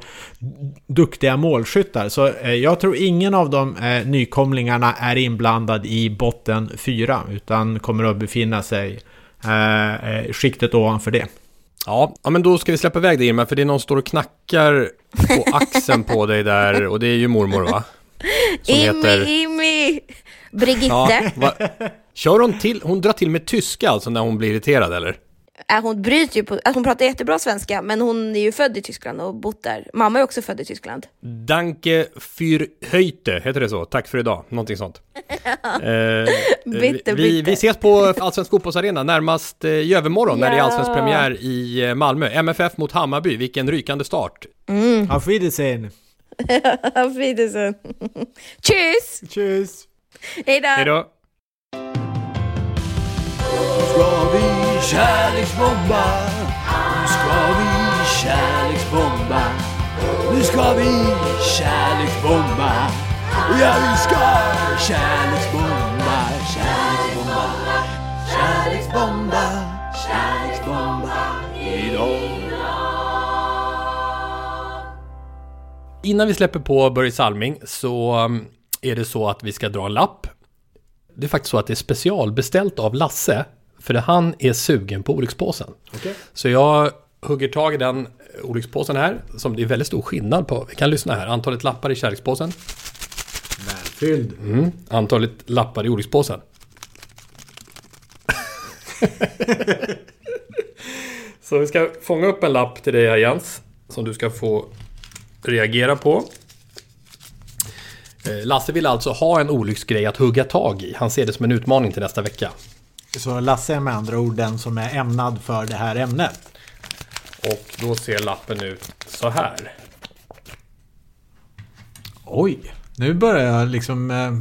duktiga målskyttar. Så eh, jag tror ingen av de eh, nykomlingarna är inblandad i botten 4, utan kommer att befinna sig eh, eh skiktet ovanför det. Ja, ja, men då ska vi släppa iväg dig Irma, för det är någon som står och knackar på axeln på dig där och det är ju mormor va? Som Immi, Immi! Brigitte. va? Kör hon till, hon drar till med tyska alltså när hon blir irriterad eller? Äh, hon bryter ju på, alltså hon pratar jättebra svenska, men hon är ju född i Tyskland och bott där. Mamma är också född i Tyskland. Danke für heute, heter det så? Tack för idag, någonting sånt. eh, Bitte, vi, bitte. vi ses på Allsvensk fotbollsarena närmast eh, i övermorgon när det är Ja. allsvensk premiär i eh, Malmö. MFF mot Hammarby, vilken rykande start. Mm. Auf Wiedersehen! Auf Wiedersehen. Tschüss! Tschüss! Hej då! Kärleksbomba? Nu ska vi kärleksbomba. Nu ska vi kärleksbomba. Ja, vi ska kärleksbomba, kärleksbomba, kärleksbomba, kärleksbomba idag. Innan vi släpper på Börje Salming så um, är det så att vi ska dra en lapp. Det är faktiskt så att det är specialbeställt av Lasse, för han är sugen på olyckspåsen. Så jag hugger tag i den olyckspåsen här, som det är väldigt stor skillnad på. Vi kan lyssna här. Antalet lappar i kärlekspåsen. Välfylld. Mm. Antalet lappar i olyckspåsen. Så vi ska fånga upp en lapp till dig här Jens. Som du ska få reagera på. Eh, Lasse vill alltså ha en olycksgrej att hugga tag i. Han ser det som en utmaning till nästa vecka. Så Lasse är med andra ord den som är ämnad för det här ämnet. Och då ser lappen ut så här. Oj! Nu börjar liksom eh, eh,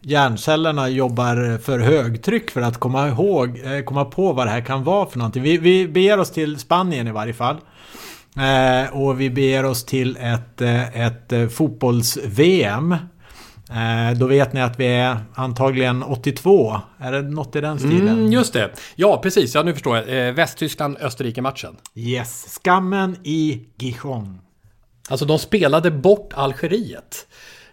hjärncellerna jobbar för högtryck för att komma ihåg, eh, komma på vad det här kan vara för någonting. Vi, vi beger oss till Spanien i varje fall. Eh, och vi beger oss till ett, eh, ett eh, fotbolls-VM. Eh, då vet ni att vi är antagligen 82. Är det något i den stilen? Mm, just det. Ja, precis. Ja, nu förstår jag. Eh, Västtyskland-Österrike-matchen. Yes. Skammen i Gijon. Alltså de spelade bort Algeriet.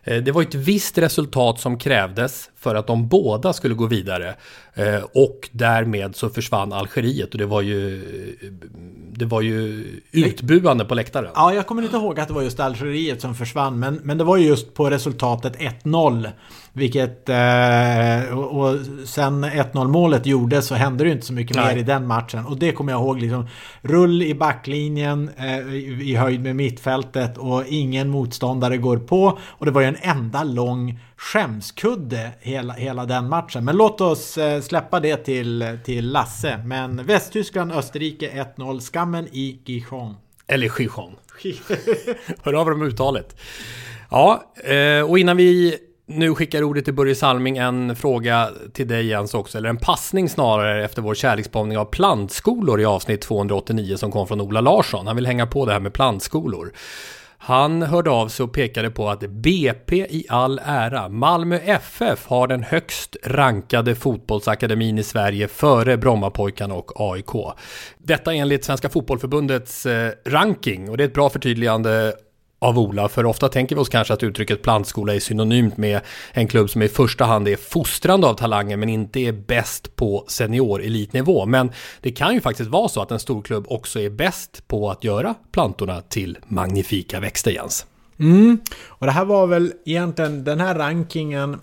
Eh, det var ett visst resultat som krävdes för att de båda skulle gå vidare. Eh, och därmed så försvann Algeriet och det var ju, eh, det var ju utbuande på läktaren. Ja, jag kommer inte ihåg att det var just Algeriet som försvann. Men, men det var just på resultatet 1-0. Vilket... Eh, och, och sen 1-0 målet gjordes så hände det ju inte så mycket Nej. mer i den matchen. Och det kommer jag ihåg liksom. Rull i backlinjen eh, i, höjd med mittfältet och ingen motståndare går på. Och det var ju en enda lång skämskudde hela, hela den matchen. Men låt oss eh, släppa det till, till Lasse. Men Västtyskland, Österrike 1-0. Skammen i Gijon. Eller Gijon. Hör av om uttalet. Ja, eh, och innan vi nu skickar ordet till Börje Salming en fråga till dig Jens också, eller en passning snarare efter vår kärleksbombning av plantskolor i avsnitt 289 som kom från Ola Larsson. Han vill hänga på det här med plantskolor. Han hörde av sig och pekade på att BP i all ära, Malmö FF har den högst rankade fotbollsakademin i Sverige före Brommapojkarna och AIK. Detta enligt Svenska Fotbollförbundets eh, ranking och det är ett bra förtydligande av Ola, för ofta tänker vi oss kanske att uttrycket plantskola är synonymt med en klubb som i första hand är fostrande av talanger men inte är bäst på senior elitnivå. Men det kan ju faktiskt vara så att en storklubb också är bäst på att göra plantorna till magnifika växter, Jens. Mm. Och det här var väl egentligen den här rankingen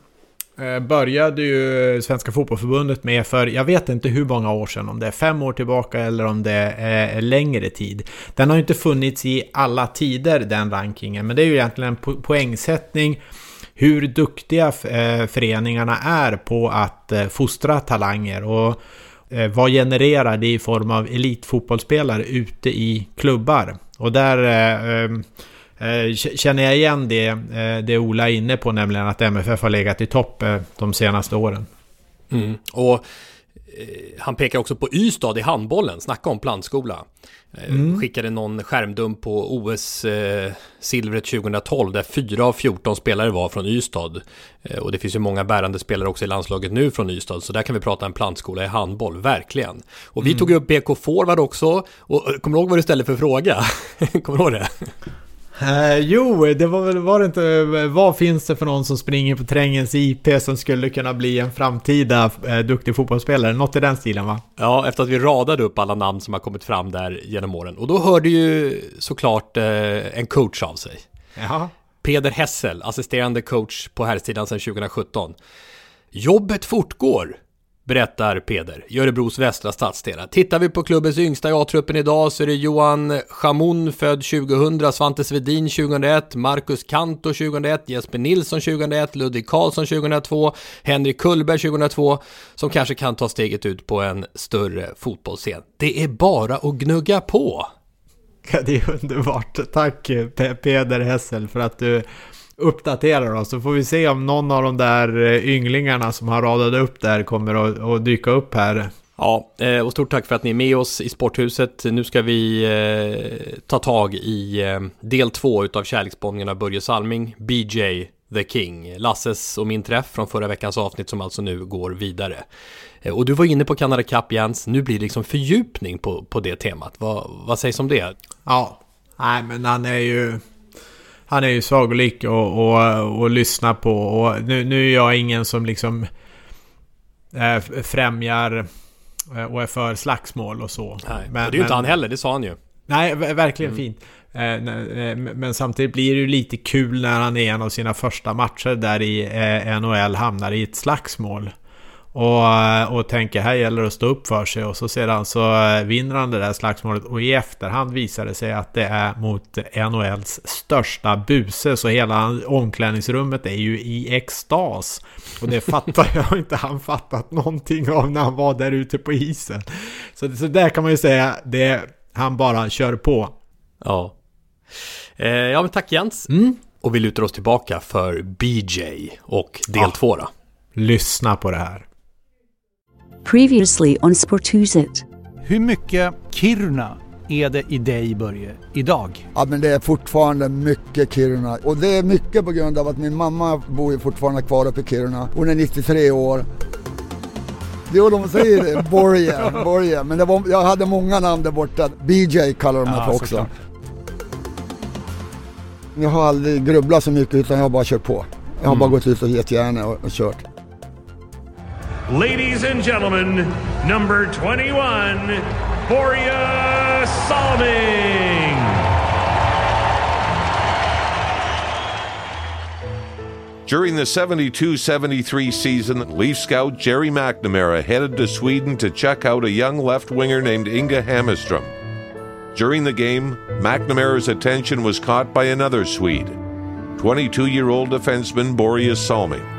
Eh, började ju Svenska Fotbollförbundet med för jag vet inte hur många år sedan, om det är fem år tillbaka eller om det är längre tid. Den har ju inte funnits i alla tider den rankingen, men det är ju egentligen en po- poängsättning hur duktiga eh, föreningarna är på att eh, fostra talanger och vad genererar det i form av elitfotbollsspelare ute i klubbar. Och där eh, känner jag igen det, eh, det Ola är inne på, nämligen att MFF har legat i topp eh, de senaste åren. Mm. Och eh, han pekar också på Ystad i handbollen, snacka om plantskola. Eh, Mm. Skickade någon skärmdump på OS eh, silvret 2012 där 4 av 14 spelare var från Ystad. Eh, och det finns ju många bärande spelare också i landslaget nu från Ystad, så där kan vi prata en plantskola i handboll, verkligen. Och vi Mm. tog upp BK Forward också, och eh, kommer du ihåg vad du ställde för fråga? kommer du ihåg det? Eh, jo, det var väl, var det inte, vad finns det för någon som springer på trängens IP som skulle kunna bli en framtida eh, duktig fotbollsspelare? Något i den stilen va? Ja, efter att vi radade upp alla namn som har kommit fram där genom åren. Och då hörde ju såklart eh, en coach av sig. Jaha. Peder Hessel, assisterande coach på herrsidan sedan 2017. Jobbet fortgår, berättar Peder i Örebros västra stadsdelar. Tittar vi på klubbens yngsta i A-truppen idag så är det Johan Chamon född 2000, Svante Svedin 2001, Marcus Kanto 2001, Jesper Nilsson 2001, Ludvig Karlsson 2002, Henrik Kullberg 2002 som kanske kan ta steget ut på en större fotbollsscen. Det är bara att gnugga på. Ja, det är underbart. Tack Peder Hessel för att du uppdaterar oss. Så får vi se om någon av de där eh, ynglingarna som har radat upp där kommer att, att dyka upp här. Ja, eh, och stort tack för att ni är med oss i Sporthuset. Nu ska vi eh, ta tag i eh, del två utav kärleksbombningen av Börje Salming, BJ The King, Lasses och min träff från förra veckans avsnitt som alltså nu går vidare. Eh, Och du var inne på Canada Cup Jens, nu blir det liksom fördjupning på, på det temat. Vad, vad sägs om det? Ja, nej men han är ju... Han är ju sagolik och, och, och lyssna på och nu, nu är jag ingen som liksom eh, främjar eh, och är för slagsmål och så. Nej, och det är ju inte han heller, det sa han ju. Nej, ver- verkligen Mm. fint. Eh, eh, Men samtidigt blir det ju lite kul när han i en av sina första matcher där i NHL hamnar i ett slagsmål. Och, eh, och tänker här gäller det att stå upp för sig och så sedan så eh, vinner han det där slagsmålet och i efterhand visar det sig att det är mot NHLs största buse så hela omklädningsrummet är ju i extas. Och det fattar jag inte han fattat någonting av när han var där ute på isen. Så, så där kan man ju säga det han bara kör på. Ja. Eh, ja men tack Jens. Och vi lutar oss tillbaka för BJ och del Ja. två då. Lyssna på det här. Previously on Sporthuset. Hur mycket Kiruna är det i dig Börje, idag? Ja men det är fortfarande mycket Kiruna och det är mycket på grund av att min mamma bor ju fortfarande kvar uppe i Kiruna. Hon är 93 år. Jo de säger det, Borje, Borje. Men det var, jag hade många namn där borta. BJ kallar de mig Ja, för också. såklart. Jag har aldrig grubblat så mycket utan jag har bara kört på. Jag har bara gått ut och gett järnet och, och kört. Ladies and gentlemen, number 21, Boria Salming. During the 72 73 season, Leaf scout Jerry McNamara headed to Sweden to check out a young left winger named Inga Hammerstrom. During the game, McNamara's attention was caught by another Swede, 22 year old defenseman Boreas Salming.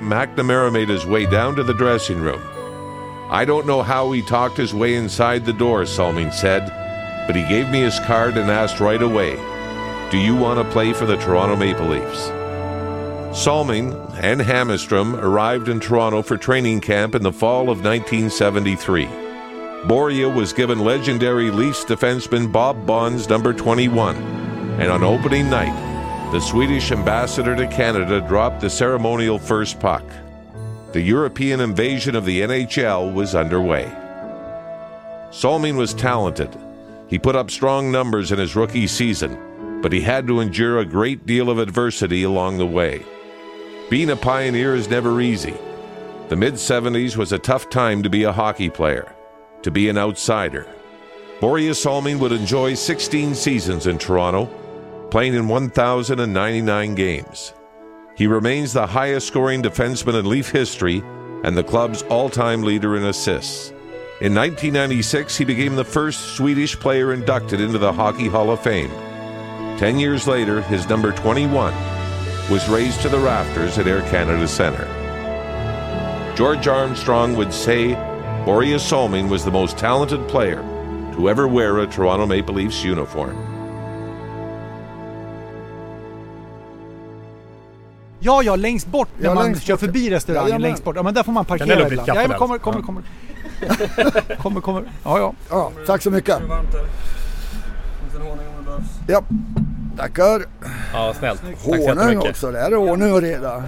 McNamara made his way down to the dressing room. I don't know how he talked his way inside the door, Salming said, but he gave me his card and asked right away, Do you want to play for the Toronto Maple Leafs? Salming and Hammerstrom arrived in Toronto for training camp in the fall of 1973. Boria was given legendary Leafs defenseman Bob Bonds number 21, and on opening night, the Swedish ambassador to Canada dropped the ceremonial first puck. The European invasion of the NHL was underway. Salming was talented. He put up strong numbers in his rookie season, but he had to endure a great deal of adversity along the way. Being a pioneer is never easy. The mid 70s was a tough time to be a hockey player, to be an outsider. Boreas Salming would enjoy 16 seasons in Toronto, playing in 1,099 games. He remains the highest scoring defenseman in Leaf history and the club's all time leader in assists. In 1996, he became the first Swedish player inducted into the Hockey Hall of Fame. Ten years later, his number 21 was raised to the rafters at Air Canada Centre. George Armstrong would say Boreas Salming was the most talented player to ever wear a Toronto Maple Leafs uniform. Ja, ja, längst bort när Ja, man längst kör bort. förbi restaurangen Jajamän. längst bort. Ja, men där får man parkera ibland. Ja, men kommer, kommer, kommer. kommer, kommer. Ja, ja. Ja, tack så mycket. Ja, tackar. Ja, snällt. Tack så Honung också, det här är ordning och reda.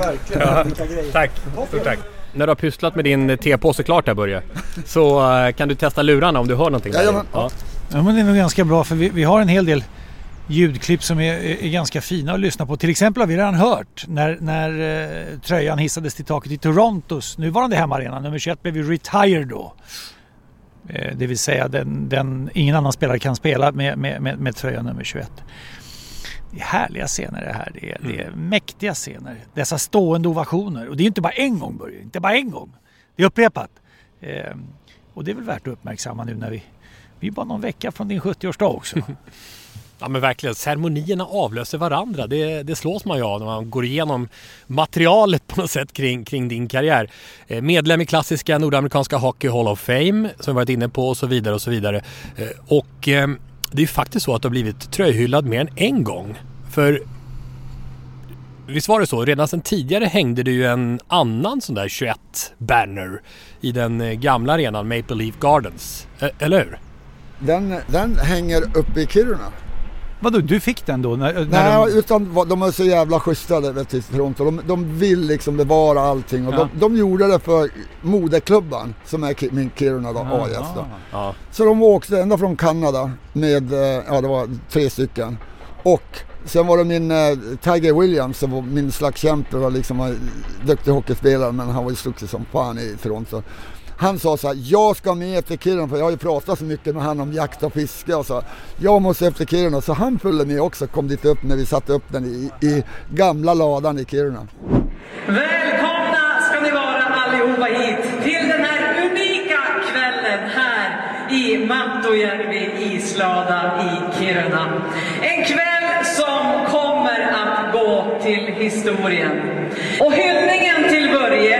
verkligen. Tack, stort tack. När du har pysslat med din tepåse klart här Börje, så eh, kan du testa lurarna om du hör någonting där. Jajamän. Ja. Ja, men det är nog ganska bra för vi, vi har en hel del ljudklipp som är, är ganska fina att lyssna på. Till exempel har vi redan hört när, när eh, tröjan hissades till taket i Torontos nuvarande hemmaarena. Nummer 21 blev ju retired då. Eh, det vill säga den, den, ingen annan spelare kan spela med, med, med, med tröja nummer 21. Det är härliga scener det här. Det är, det är mäktiga scener. Dessa stående ovationer. Och det är inte bara en gång Börje, inte bara en gång. Det är upprepat. Eh, och det är väl värt att uppmärksamma nu när vi... Vi är bara någon vecka från din 70-årsdag också. Ja men verkligen, ceremonierna avlöser varandra. Det, det slås man ju av när man går igenom materialet på något sätt kring, kring din karriär. Eh, medlem i klassiska nordamerikanska Hockey Hall of Fame som vi varit inne på och så vidare och så vidare. Eh, och eh, det är ju faktiskt så att du har blivit tröjhyllad mer än en gång. För Visst var det så? Redan sedan tidigare hängde det ju en annan sån där 21-banner i den gamla arenan Maple Leaf Gardens. Eller hur? Den, den hänger uppe i Kiruna. Vadå, du fick den då? När, när Nej, de... utan de är så jävla schyssta där, Toronto. De, de vill liksom bevara allting och Ja. de, de gjorde det för moderklubban som är min Kiruna då, Aha. AIF då. Ja. Så de åkte ända från Kanada med, eh, ja det var tre stycken. Och sen var det min eh, Tiger Williams som var min slagskämpe och liksom var duktig hockeyspelare men han var ju stuckig som fan i Toronto. Han sa så här, jag ska med till Kiruna för jag har ju pratat så mycket med han om jakt och fiske och så. Jag måste efter Kiruna så han följde med också, kom dit upp när vi satte upp den i, i gamla ladan i Kiruna. Välkomna ska ni vara allihopa hit till den här unika kvällen här i Mattojärvi islada i Kiruna. En kväll som kommer att gå till historien. Och hyllningen till Börje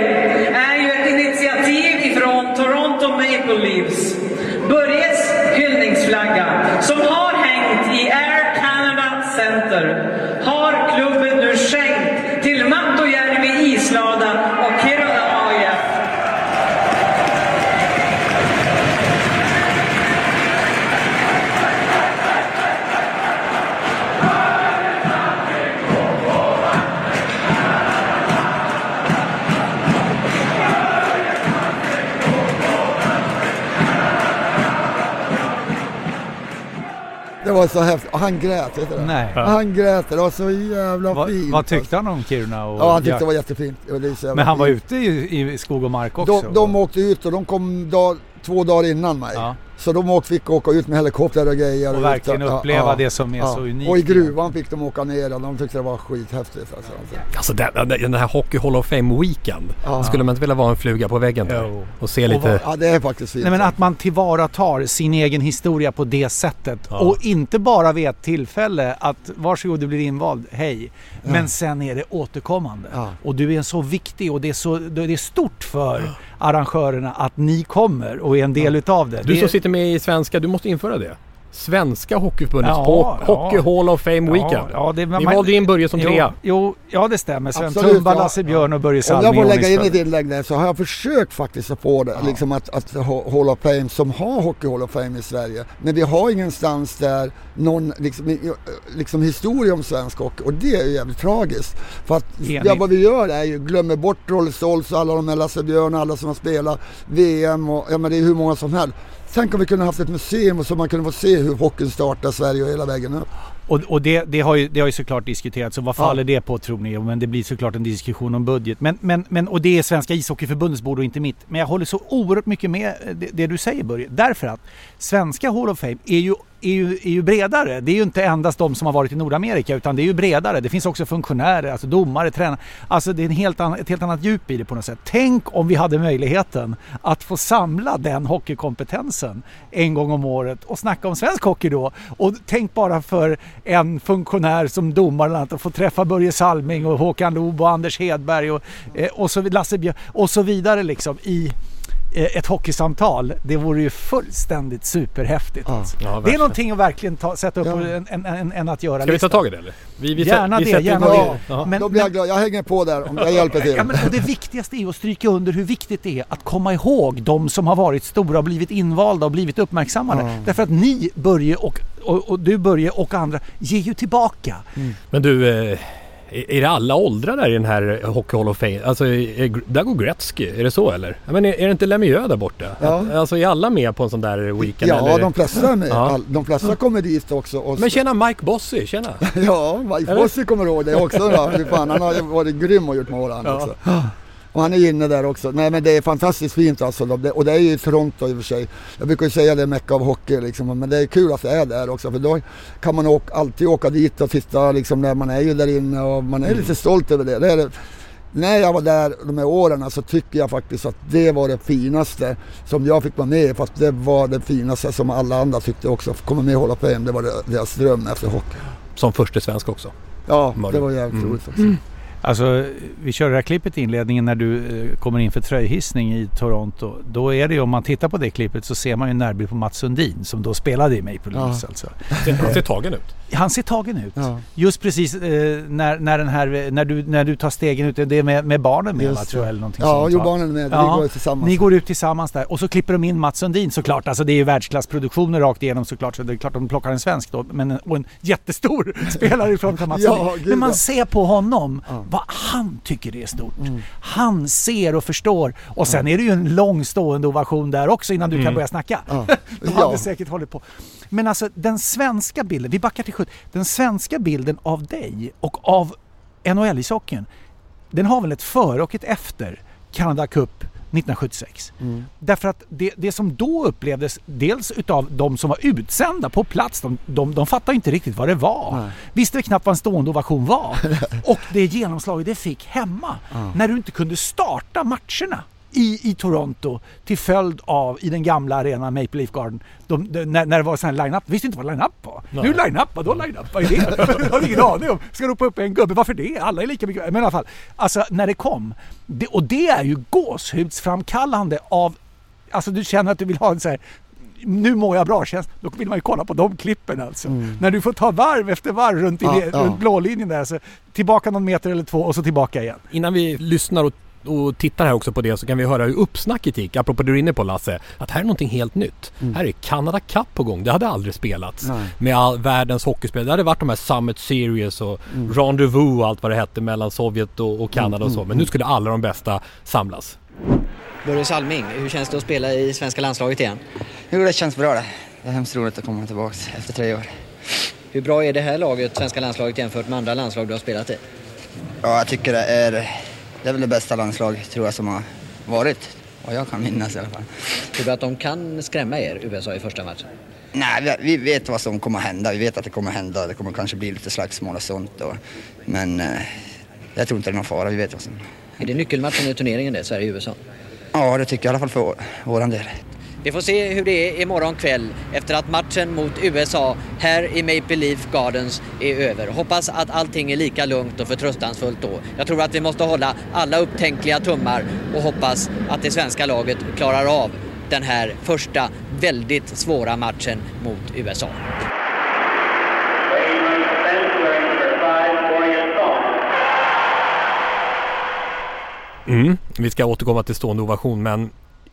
är Toronto Maple Leafs. Börjes hyllningsflagga som har hängt i Air Canada Center Det var så häftigt. Han grät, vet du det? Nej. Han grät, det var så jävla Vad, fint. vad tyckte han om Kiruna? Och Ja, han tyckte det var jättefint. Det så jävla Men han var fint. ute i, i skog och mark också? De, de åkte ut och de kom dag, två dagar innan mig. Ja. Så de fick åka ut med helikopter och grejer. Och verkligen ut, uppleva det som är så unikt. Och i gruvan fick de åka ner och de tyckte det var skithäftigt. Alltså. Alltså den, den här Hockey Hall of Fame Weekend. Ja. Skulle man inte vilja vara en fluga på väggen där? Jo. Och se Och lite... vad- Ja, det är faktiskt fint. Nej, men att man tillvaratar sin egen historia på det sättet. Ja. Och inte bara vid ett tillfälle att varsågod du blir invald, hej. Ja. Men sen är det återkommande. Ja. Och du är så viktig och det är, så, det är stort för arrangörerna att ni kommer och är en del utav det. Du det som sitter med i svenska, du måste införa det. Svenska Hockeyförbundets Ja, ho- ja. Hockey Hall of Fame Weekend. Ja, ja, det, Ni valde in Börje som jo, trea. Jo, ja det stämmer. Sven Absolut, Tumba, ja. Lasse Björn och Börje Om Salming. jag får lägga in ett inlägg där så har jag försökt faktiskt att få det, liksom att, att ha- Hall of Fame som har Hockey Hall of Fame i Sverige. Men vi har ingenstans där någon liksom, liksom historia om svensk hockey och det är ju jävligt tragiskt. För att ja, vad vi gör är ju glömmer bort Rolls Rolls och alla de här Lasse Björn och alla som har spelat VM och ja, men det är hur många som helst. Tänk om vi kunde haft ett museum så man kunde få se hur hockeyn startar Sverige och hela vägen upp. Och, och det, det, har ju, det har ju såklart diskuterats. Och vad Ja. faller det på tror ni? Men det blir såklart en diskussion om budget. Men, men, men, och det är Svenska ishockeyförbundets bord och inte mitt. Men jag håller så oerhört mycket med det, det du säger Börje. Därför att Svenska Hall of Fame är ju, är, ju, är ju bredare. Det är ju inte endast de som har varit i Nordamerika utan det är ju bredare. Det finns också funktionärer, alltså domare, tränare. Alltså det är en helt annan, ett helt annat djup i det på något sätt. Tänk om vi hade möjligheten att få samla den hockeykompetensen en gång om året och snacka om svensk hockey då. Och tänk bara för en funktionär som domare eller annat att få träffa Börje Salming och Håkan Loob och Anders Hedberg och, eh, och, så, Lasse Björk och så vidare liksom i ett hockeysamtal. Det vore ju fullständigt superhäftigt. Alltså. Ja, det är någonting att verkligen ta, sätta upp Ja. en, en, en, en att göra Ska vi ta tag i det eller? Vi, vi, Gärna vi det, gärna det. Ja. Men- Då blir jag glad. Jag hänger på där om jag hjälper till. Ja, men, och det viktigaste är att stryka under hur viktigt det är att komma ihåg de som har varit stora och blivit invalda och blivit uppmärksammade. Ja. Därför att ni, Börje och, och, och du Börje och andra ger ju tillbaka. Men du, eh, Är det alla åldrar där i den här Hockey Hall of Fame? Alltså, är, där går Gretzky, är det så eller? Men är, är det inte Lemieux där borta? Ja. Alltså är alla med på en sån där weekend? Ja, eller? de flesta. Ja. All, de flesta kommer dit också. Och Men tjena Mike Bossy, tjena! Ja, Mike Eller? Bossy kommer ihåg det också. Då. Fan, han har varit grym och gjort mål han Ja. också. Och han är inne där också. Nej men det är fantastiskt fint alltså. Och det är ju i Toronto i och för sig. Jag brukar ju säga det är mecka av hockey liksom. Men det är kul att det är där också. För då kan man åka, alltid åka dit och titta liksom när man är ju där inne och man är Mm. lite stolt över det. det, är det. När jag var där de här åren så tycker jag faktiskt att det var det finaste som jag fick vara med i. Fast det var det finaste som alla andra tyckte också. Komma med i Hall of Fame, det var det- deras dröm efter hockey. Som första svensk också. Ja, Var det det? var jävligt Mm. roligt faktiskt. Alltså, vi kör det här klippet i inledningen när du eh, kommer in för tröjhissning i Toronto. Då är det ju, om man tittar på det klippet så ser man ju en närbild på Mats Sundin som då spelade i Maple Leafs Ja. alltså. Han ser tagen ut. Han ser tagen ut. Ja. Just precis eh, när, när, den här, när, du, när du tar stegen ut, det är med, med barnen med Just va, tror jag, eller någonting Ja, sånt, jo barnen är med. Vi Ja, går tillsammans. Ni går ut tillsammans där och så klipper de in Mats Sundin såklart. Alltså det är ju världsklassproduktioner rakt igenom såklart. Så det är klart de plockar en svensk då. Men en, och en jättestor spelare ifrån Mats Sundin. Men man ser på honom Ja. Vad han tycker det är stort. Han ser och förstår. Och sen är det ju en lång stående ovation där också innan du kan börja snacka. Ja. De Ja. hade säkert hållit på. Men alltså den svenska bilden, vi backar till 70. Den svenska bilden av dig och av NHL-ishockeyn, den har väl ett före och ett efter Canada Cup 1976. Mm. Därför att det, det som då upplevdes, dels utav de som var utsända på plats, de, de, de fattade inte riktigt vad det var. Nej. Visste knappt vad en stående ovation var. och det genomslaget det fick hemma, när du inte kunde starta matcherna i, i Toronto till följd av, i den gamla arenan Maple Leaf Garden, de, de, när, när det var sån här line-up. Visste inte vad line-up var. Nej. Nu line-up, vadå line-up? Vad är det? Jag har ingen aning om. Ska ropa upp en gubbe, varför det? Alla är lika mycket. Men i alla fall, alltså när det kom. Det, och det är ju gåshudsframkallande av, alltså du känner att du vill ha en så här nu mår jag bra känns, då vill man ju kolla på de klippen alltså. När du får ta varv efter varv runt, i, ja. runt blålinjen där. Så tillbaka någon meter eller två och så tillbaka igen. Innan vi lyssnar och, och tittar här också på det så kan vi höra hur uppsnacket gick, apropå det du är inne på Lasse, att här är någonting helt nytt. Här är Canada Cup på gång, det hade aldrig spelats. Nej. Med all världens hockeyspel. Det hade varit de här Summit Series och Rendezvous och allt vad det hette mellan Sovjet och, och Kanada och så. Men nu skulle alla de bästa samlas. Börje Salming, hur känns det att spela i svenska landslaget igen? Jo, det känns bra det. Det är hemskt roligt att komma tillbaka efter tre år. Hur bra är det här laget, svenska landslaget, jämfört med andra landslag du har spelat i? Ja, jag tycker det är, det är väl det bästa lag tror jag som har varit. Vad jag kan minnas i alla fall. Tror du att de kan skrämma er, USA, i första matchen? Nej, vi, vi vet vad som kommer att hända. Vi vet att det kommer att hända. Det kommer kanske bli lite slagsmål och sånt. Och, men eh, jag tror inte det är någon fara. Vi vet vad som... Är det nyckelmatchen i turneringen det, Sverige-USA? Ja, det tycker jag i alla fall för vår, del. Vi får se hur det är imorgon kväll efter att matchen mot USA här i Maple Leaf Gardens är över. Hoppas att allting är lika lugnt och förtröstansfullt då. Jag tror att vi måste hålla alla upptänkliga tummar och hoppas att det svenska laget klarar av den här första väldigt svåra matchen mot USA. Mm. Vi ska återkomma till stående ovation men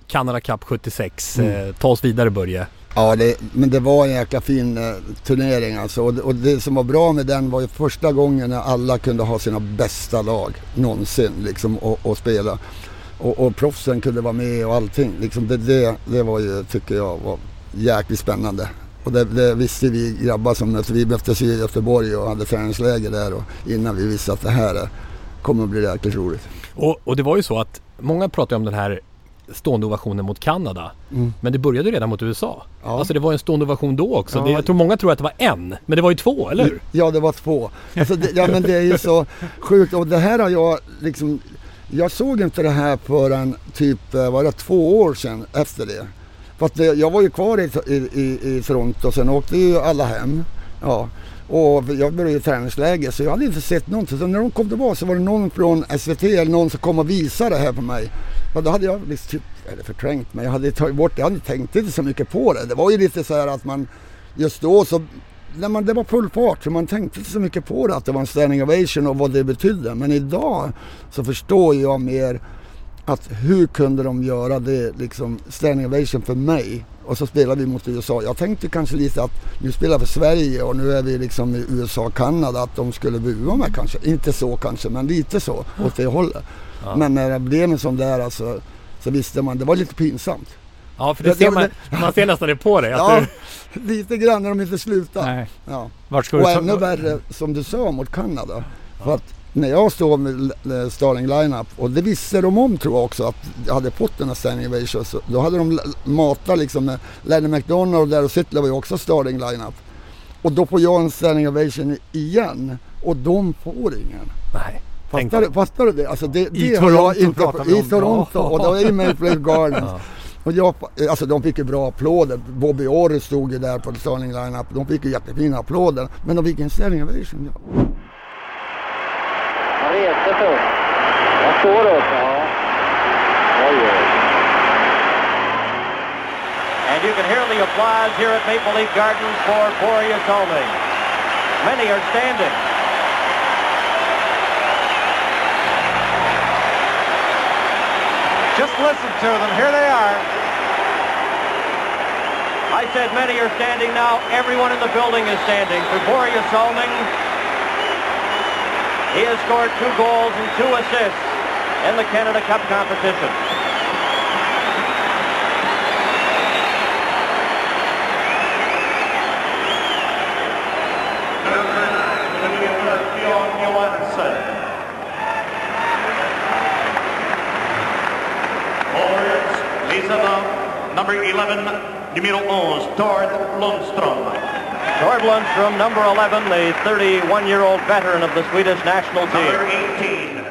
Canada Cup 76, eh, ta oss vidare Börje. Ja, det, men det var en jäkla fin eh, turnering alltså. Och, det- och det som var bra med den var ju första gången när alla kunde ha sina bästa lag någonsin liksom och, och spela. Och, och proffsen kunde vara med och allting. Liksom det, det, det var ju, tycker jag, var jäkligt spännande. Och det, det visste vi grabbar som mötte, vi möttes i Göteborg och hade träningsläger där och innan vi visste att det här eh, kommer att bli jäkligt roligt. Och, och det var ju så att många pratar ju om den här stående ovationen mot Kanada. Mm. Men det började redan mot USA. Ja. Alltså det var en stående ovation då också. Ja. Det, jag tror många tror att det var en, men det var ju två, eller hur? Ja, det var två. Alltså, det, ja, men det är ju så sjukt. Och det här har jag liksom... Jag såg inte det här förrän typ, eh, var det två år sedan efter det. För att det, jag var ju kvar i, i, i, i Toronto, sen åkte ju alla hem. Ja. Och jag började i träningsläger så jag hade inte sett någonting. Så när de kom tillbaka så var det någon från SVT eller någon som kom och visade det här för mig. Ja, då hade jag typ, eller förträngt men jag hade tagit bort det. Jag hade tänkt inte så mycket på det. Det var ju lite så här att man just då så när man, det var full fart så man tänkte inte så mycket på det att det var en standing ovation och vad det betydde. Men idag så förstår jag mer att hur kunde de göra det liksom standing ovation för mig och så spelade vi mot USA. Jag tänkte kanske lite att nu spelar vi för Sverige och nu är vi liksom i USA och Kanada att de skulle bua mig kanske. Inte så kanske men lite så åt det hållet. Ja. Men när det blev en sån där alltså, så visste man, det var lite pinsamt. Ja, för det ser man, man ser nästan det på dig. Ja, du, lite grann när de inte slutar. Nej. Ja. Vart ska och du ta- ännu värre som du sa mot Kanada. För att när jag stod med starting lineup och det visste de om tror jag också att jag hade fått den här standing ovation. Så då hade de matat liksom med Lenny McDonald och där och Sittler var ju också starting lineup. Och då får jag en standing ovation igen och de får ingen. Nej. Fattar du, fattar du det? Alltså det, I det har Toronto jag inte, pratar vi I. Toronto och då är det Maple Leaf Gardens. Ja. Och jag, alltså de fick ju bra applåder. Bobby Orr stod ju där på starting lineup. De fick ju jättefina applåder. Men de fick en standing ovation. Ja. Han reste sig upp. Han står upp, ja. Oj, oj. And you can hear the applause here at Maple Leaf Gardens for Boria Solming. Many are standing. Listen to them. Here they are. I said many are standing now. Everyone in the building is standing for Boria Solming. He has scored two goals and two assists in the Canada Cup competition. 27, number 11, numero 11, Tord Lundström. Tord Lundström, number 11, the 31-year-old veteran of the Swedish national team.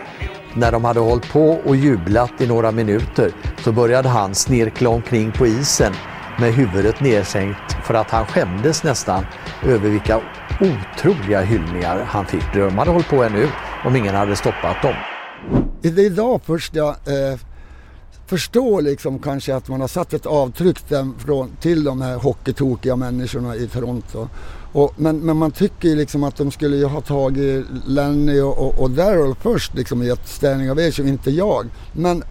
När de hade hållit på och jublat i några minuter så började han snirkla omkring på isen med huvudet nedsänkt för att han skämdes nästan över vilka otroliga hyllningar han fick. De hade hållit på ännu om ingen hade stoppat dem. Det är idag först jag eh förstår liksom kanske att man har satt ett avtryck från, till de här hockeytokiga människorna i Toronto. Och, men, men man tycker ju liksom att de skulle ju ha tagit Lenny och, och, och Daryl först liksom i ett standing ovation, inte jag. Men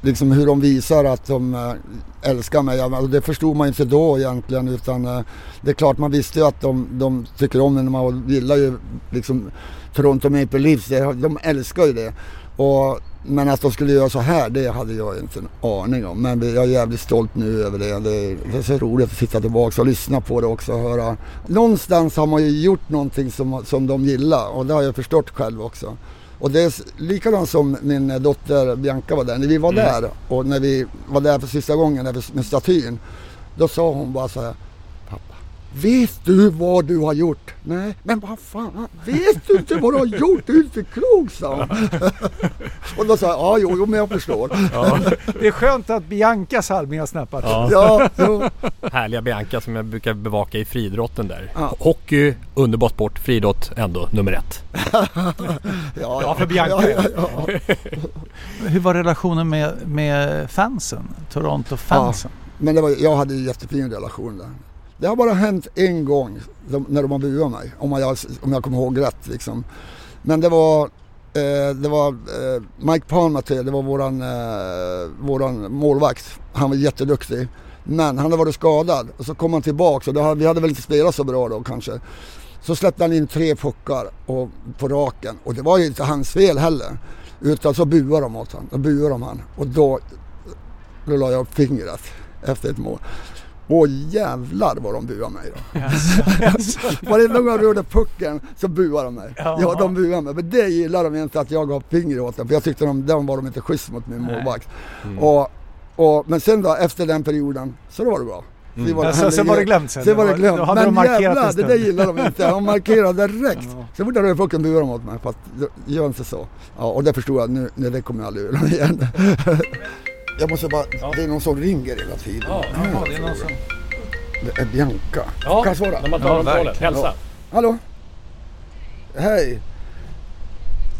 liksom hur de visar att de eh, älskar mig. Och alltså det förstod man inte då egentligen utan eh, det är klart man visste ju att de, de tycker om mig och gillar ju liksom Toronto Maple Leafs. De älskar ju det. Och, men att de skulle göra så här, det hade jag inte en aning om. Men jag är jävligt stolt nu över det. Det, är så roligt att sitta tillbaka och lyssna på det också och höra. Någonstans har man ju gjort någonting som, som de gillar och det har jag förstått själv också. Och det är likadant som min dotter Bianca var där. När vi var Mm. där och när vi var där för sista gången med statyn. Då sa hon bara så här. Vet du vad du har gjort? Nej, men vad fan, vet du inte vad du har gjort? Du är inte klok, sa hon. och då sa jag, ja, jo, jo, men jag förstår. Ja. Det är skönt att Biancas halvning har snappat. Ja, jo. Härliga Bianca som jag brukar bevaka i friidrotten där. Ja. Hockey, underbar sport, friidrott ändå nummer ett. ja, Ja, för Bianca. Ja, ja, ja. Hur var relationen med, med fansen? Toronto-fansen? Men det var, jag hade en jättefin relation där. Det har bara hänt en gång de, när de har buat mig, om jag, om jag kommer ihåg rätt. Liksom. Men det var, eh, det var eh, Mike Palmaty, det var våran, eh, våran målvakt. Han var jätteduktig. Men han hade varit skadad och så kom han tillbaka och hade, vi hade väl inte spelat så bra då kanske. Så släppte han in tre puckar och, på raken och det var ju inte hans fel heller. Utan så buade de åt honom, då buade de han och då, då la jag upp fingret efter ett mål. Åh jävlar vad de buade mig då. Varenda gång jag rörde pucken så buade de mig. Jaha. Ja, de buade mig. Men det gillar de inte att jag gav finger åt dem. För jag tyckte de, de var de inte schysst mot min målvakt. Mm. Och, och, men sen då, efter den perioden, så då var det bra. Mm. Det var- Alltså, sen var det glömt sen. Sen var det glömt. de Men en jävlar, det där gillar de inte. De markerade direkt. Så fort jag rörde pucken buade de åt mig. Fast, gör inte så. Ja, och det förstod jag, nu, nej, det kommer jag aldrig göra igen. Jag måste bara, det är någon som ringer hela tiden. Ja, det är någon som... Det är Bianca. Ja, kan jag svara? när man tar om talet. Hälsa. Hallå? Hej.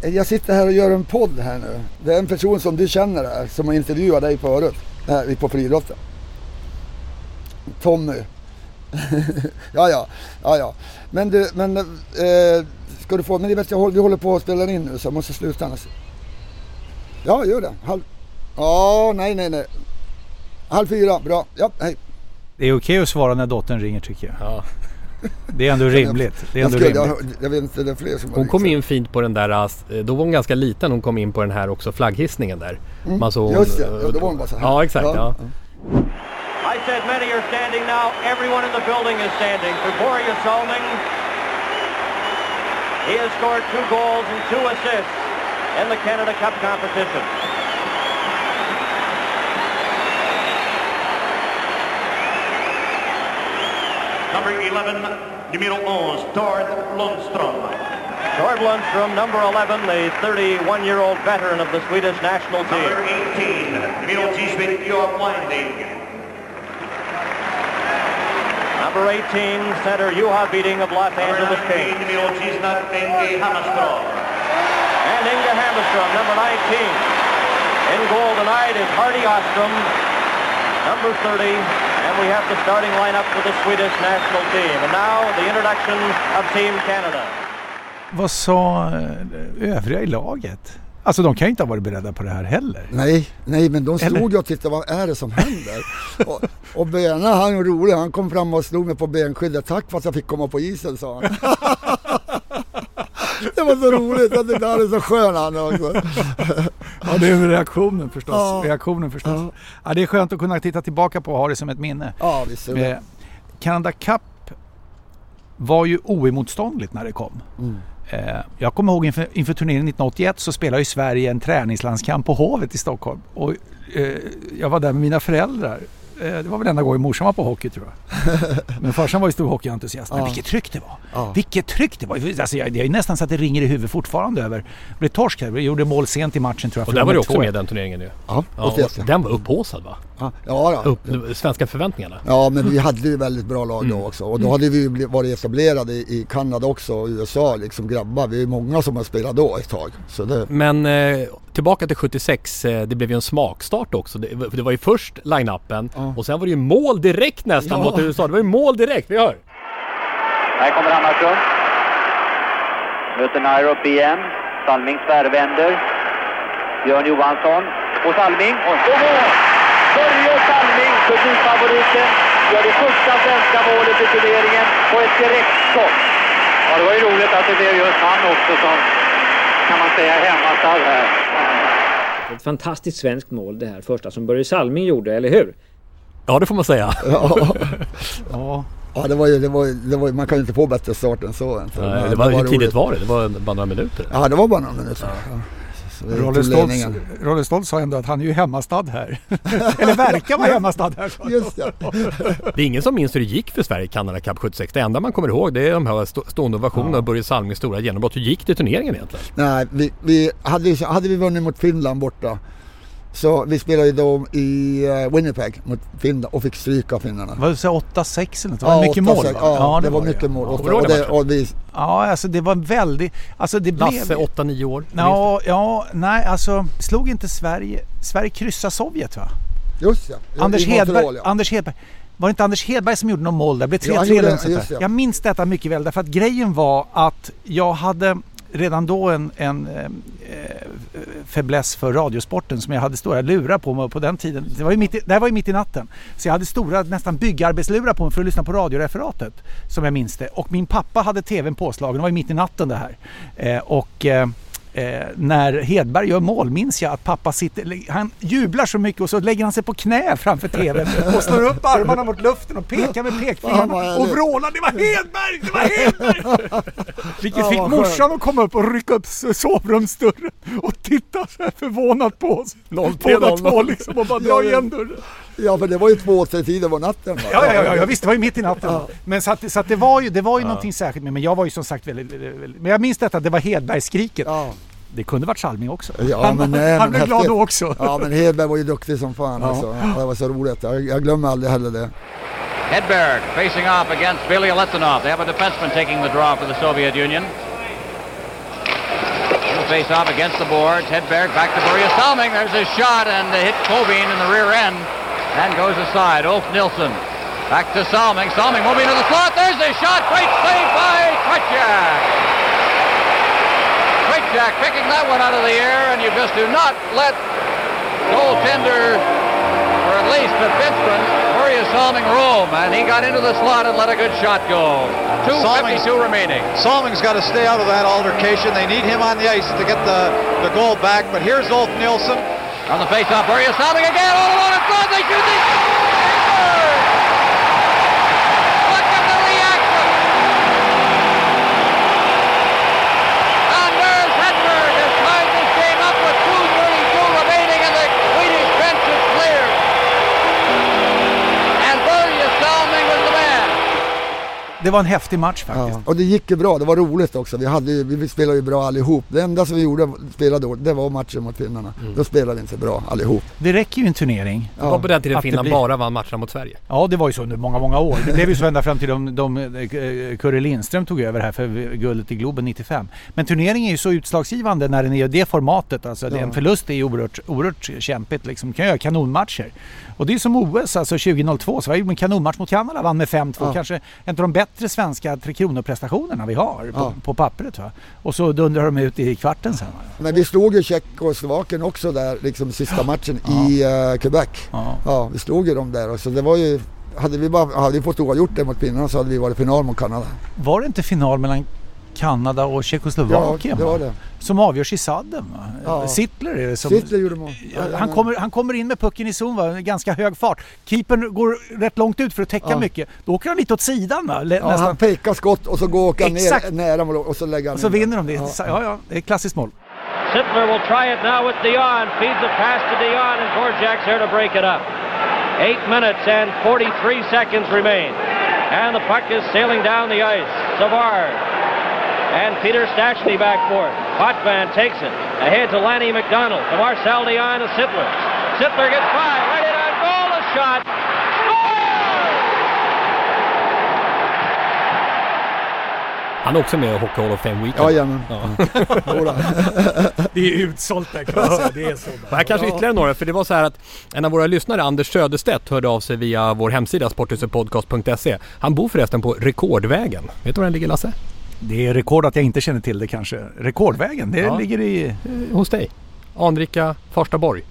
Jag sitter här och gör en podd här nu. Det är en person som du känner här, som har intervjuat dig förut, här på friidrotten. Tommy. ja, ja, ja, ja. Men du, men eh, ska du få, men jag vet, jag håller, vi håller på att spela in nu så jag måste sluta annars. Ja, gör det. Halv, Ja, nej, nej, nej. Halv fyra, bra. Ja, hej. Det är okej att svara när dottern ringer tycker jag. Ja. Det är ändå rimligt. Det är ändå skulle, jag, rimligt. jag vet inte, det är fler som Hon kom in fint på den där, eh, då var hon ganska liten, hon kom in på den här också flagghissningen där. Mm. Man såg- Just det, ja, då var hon bara så här. Ja exakt. Ja. Ja. I said many are standing now. Everyone in the building is standing for Borja Salming. He has scored two goals and two assists in the Canada Cup competition. Number 11, numéro 11, Tord Lundström. Tord Lundstrom, number 11, the 31-year-old veteran of the Swedish national team. Number 18, numéro 18, Johan Winding. Number 18, center Juha Beating of Los Angeles Number 19, Kings. numéro 19, Inge Hammarström. And Inga Hammerstrom, number 19. In goal tonight is Hardy Ostrom, number 30. And we have the starting lineup for the Swedish national team. And now the introduction of Team Canada. Vad sa eh, övriga i laget? Alltså de kan ju inte ha varit beredda på det här heller. Nej, nej, men de Eller? stod ju och tittade, vad är det som händer? och, och Bena, han är rolig, han kom fram och slog mig på benskyddet. Tack för att jag fick komma på isen, sa han. det var så roligt, tyckte han är så skön han också. Ja, det är reaktionen förstås. Ja. Reaktionen förstås. Ja. det är skönt att kunna titta tillbaka på och ha det som ett minne. Ja, visst är det. Eh, Canada Cup var ju oemotståndligt när det kom. Mm. Eh, jag kommer ihåg inför, inför turneringen 1981 så spelade ju Sverige en träningslandskamp på Hovet i Stockholm. Och, eh, jag var där med mina föräldrar. Eh, det var väl enda gången morsan var på hockey tror jag. Men farsan var ju stor hockeyentusiast. Men Ja. vilket tryck det var! Ja. Vilket tryck det var! Alltså, jag, det är nästan så att det ringer i huvudet fortfarande över. Det blev torsk här. Vi gjorde mål sent i matchen tror jag. Och där var du också 2-1. med den turneringen ju. Ja, Ja, 81, och den var upphaussad va? Ja, ja. Upp, svenska förväntningarna. Ja, men vi hade ju väldigt bra lag Mm. då också. Och då hade vi varit etablerade i Kanada också och USA liksom grabbar. Vi är många som har spelat då ett tag. Så det, Men eh, tillbaka till 76, eh, det blev ju en smakstart också. Det, det var ju först line-upen och sen var det ju mål direkt nästan Ja. mot USA. Det var ju mål direkt, vi hör. Här kommer Hammarström. Möter Nairo upp igen. Salming tvärvänder. Björn Johansson. Och Salming. Och så mål! Börje Salming, publikfavoriten, gör det första svenska målet i turneringen på ett direktskott. Ja, det var ju roligt att det blev just han också som, kan man säga, hemmastad här. Ett fantastiskt svenskt mål det här första som Börje Salming gjorde, eller hur? Ja, det får man säga. ja. ja. Ja, det var ju, det var, det var, man kan ju inte få bättre start än så. Än. så Nej, det var, hur roligt. tidigt var det? Det var bara några minuter. Ja, det var bara några minuter. Ja. Vi Rolle Stoltz. Rolle Stoltz sa ändå att han är ju hemmastad här. Eller verkar vara hemmastad här. Just det. Det är ingen som minns hur det gick för Sverige i Canada Cup 76. Det enda man kommer ihåg det är de här stå- stående ovationerna och Börje Salmings stora genombrott. Hur gick det i turneringen egentligen? Nej, vi, vi, hade, hade vi vunnit mot Finland borta så vi spelade då i eh, Winnipeg mot Finland och fick stryka finnarna. Var det så 8-6 eller något? Det var mycket mål 8-6, va? Ja, det var mycket mål. Ja. Och, och, det, och vi, Ja, alltså det var väldigt... Alltså det Lasse, blev... 8-9 år. Ja, ja, nej alltså slog inte Sverige... Sverige kryssa Sovjet va? just ja. Anders i Montreal, Hedberg, ja. Anders Hedberg. Var det inte Anders Hedberg som gjorde någon mål där? Det blev Ja, han 3-3 gjorde eller det, något sånt just där. det. Jag minns detta mycket väl därför att grejen var att jag hade redan då en, en eh, eh, fäbless för radiosporten som jag hade stora lurar på mig på den tiden. Det, var ju mitt i, det här var ju mitt i natten. Så jag hade stora nästan byggarbetslurar på mig för att lyssna på radioreferatet som jag minns det. Och min pappa hade tvn påslagen, det var ju mitt i natten det här. Eh, och eh, Eh, när Hedberg gör mål minns jag att pappa sitter, han jublar så mycket och så lägger han sig på knä framför tvn och slår upp armarna mot luften och pekar med pekfingrarna och vrålar det var Hedberg, det var Hedberg! Vilket fick morsan att komma upp och rycka upp sovrumsdörren och titta så här förvånat på oss. 0-3, Båda 0-0. två liksom och bara dra igen dörren. Ja, för det var ju två, tre tider på natten. Va? Ja, ja, ja, ja visst det var ju mitt i natten. Ja. Men så att, så att det var ju, det var ju Ja. någonting särskilt med men jag var ju som sagt väldigt, väldigt, men jag minns detta, det var Hedbergsskriket. Ja. Det kunde varit Salming också. Ja, han men, nej, han men blev glad häftigt. då också. Ja, men Hedberg var ju duktig som fan Ja. alltså. Det var så roligt. Jag, jag glömmer aldrig heller det. Hedberg facing off against Billy Aletinov. They have a defenseman taking the draw for the Soviet Union. He'll face off against the boards. Hedberg back to Börje Salming. There's his shot and they hit Kobin in the rear end and goes aside. Ulf Nilsson back to Salming. Salming moving to the slot. There's his shot. Great save by Kretschak. Kretschak picking that one out of the air and you just do not let goaltender, or at least the Börje Salming Rome, and he got into the slot and let a good shot go. 2.52 remaining. Salming's got to stay out of that altercation. They need him on the ice to get the, the goal back. But here's Ulf Nielsen. On the face-off, Börje Salming again, all alone in front, they shoot, they score! Det var en häftig match faktiskt. Ja, och det gick ju bra, det var roligt också. Vi, hade, ju- vi spelade ju bra allihop. Det enda som vi gjorde, spelade då, det var matchen mot finnarna. Mm. Då spelade vi inte bra allihop. Det räcker ju en turnering. Det var på den tiden Finland blir- bara vann matcherna mot Sverige. Ja, det var ju så under många, många år. Det blev ju så ända fram till de, de, eh, Curre Lindström tog över här för guldet i Globen 95. Men turneringen är ju så utslagsgivande när den är i det formatet. Alltså, det- Ja. En förlust är ju oerhört, oerhört kämpigt. Liksom. Du kan göra kanonmatcher. Och det är som OS, alltså 2002. Sverige gjorde en kanonmatch mot Kanada, vann med 5-2. Ja. Kanske en av de bättre svenska Tre Kronor-prestationerna vi har på, Ja. på pappret. Va? Och så dundrar de ut i kvarten sen. Men vi slog ju Tjeckoslovakien också där, liksom sista matchen i uh, Quebec. Ja. vi slog ju dem där och så det var ju hade vi bara hade vi fått oavgjort det mot finnarna så hade vi varit i final mot Kanada. Var det inte final mellan Kanada och Tjeckoslovakien? Ja, det var va? det. Som avgörs i sadden? Ja. Sittler är det som... Sittler gjorde mål. Ja, Han kommer, han kommer in med pucken i zon va? ganska hög fart. Keepern går rätt långt ut för att täcka Ja. mycket. Då åker han lite åt sidan va? Le- Ja, han Nästan. pekar skott och så går åker han ner nära mål och så lägger han Och så in vinner de det. Ja, ja, det är ett klassiskt mål. Sittler will try it now with Dion. Feeds it past to Dion, and Gorjak's there to break it up. Eight minutes and 43 seconds remain. And the puck is sailing down the ice. Savard. And Peter Stachny back for it. Potvin takes it. Ahead to Lanny McDonald. To Marcel Dion to Sittler. Sittler gets by. Right in on goal. A shot. Han är också med i Hockey Hall of Fame Weekend. Jajamän. Ja. Det är utsålt där kan man säga. Det är så. Och här kanske ytterligare några, för det var så här att en av våra lyssnare, Anders Söderstedt, hörde av sig via vår hemsida sporthusepodcast.se. Han bor förresten på Rekordvägen. Vet du var den ligger Lasse? Det är rekord att jag inte känner till det kanske. Rekordvägen, det Ja. ligger i Eh, Hos dig. Anrika Farstaborg.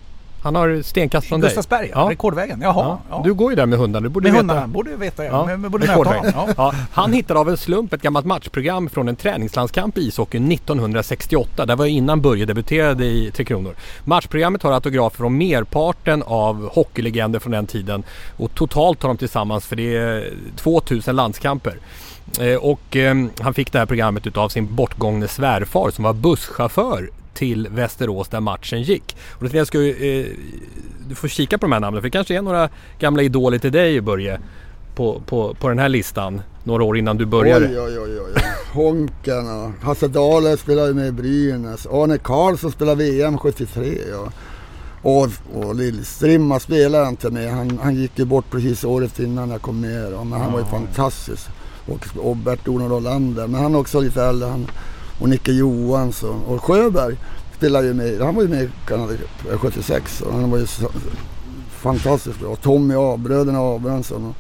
Han har stenkast från dig. Gustavsberg. Ja. Rekordvägen, jaha. Ja. Du går ju där med hundarna, du borde Med veta. hundarna, borde veta ja. Men borde rekordvägen. honom. Ja. Han hittade av en slump ett gammalt matchprogram från en träningslandskamp i ishockey 1968. Det var innan Börje debuterade i Tre Kronor. Matchprogrammet har autografer från merparten av hockeylegender från den tiden. Och totalt har de tillsammans, för det är 2000 landskamper. Eh, och eh, han fick det här programmet utav sin bortgångne svärfar som var busschaufför till Västerås där matchen gick. Och då jag ska, eh, du får kika på de här namnen för det kanske är några gamla idoler till dig Börje på, på, på den här listan några år innan du började. Oj, oj, oj, oj. Honken och Hasse Dahle spelade med i Brynäs. Arne Karlsson spelade VM 73. Ja. Och, och Lill-Strimma spelade inte med. Han, han gick ju bort precis året innan jag kom ner. Ja. Men han var ju fantastisk. Och, och Bert-Olof Norlander. Men han är också lite äldre. Han, och Nicke Johansson. Och Sjöberg spelade ju med. Han var ju med i Kanada 76. Och han var ju fantastiskt bra. Och Tommy A, bröderna Abrahamsson. Och,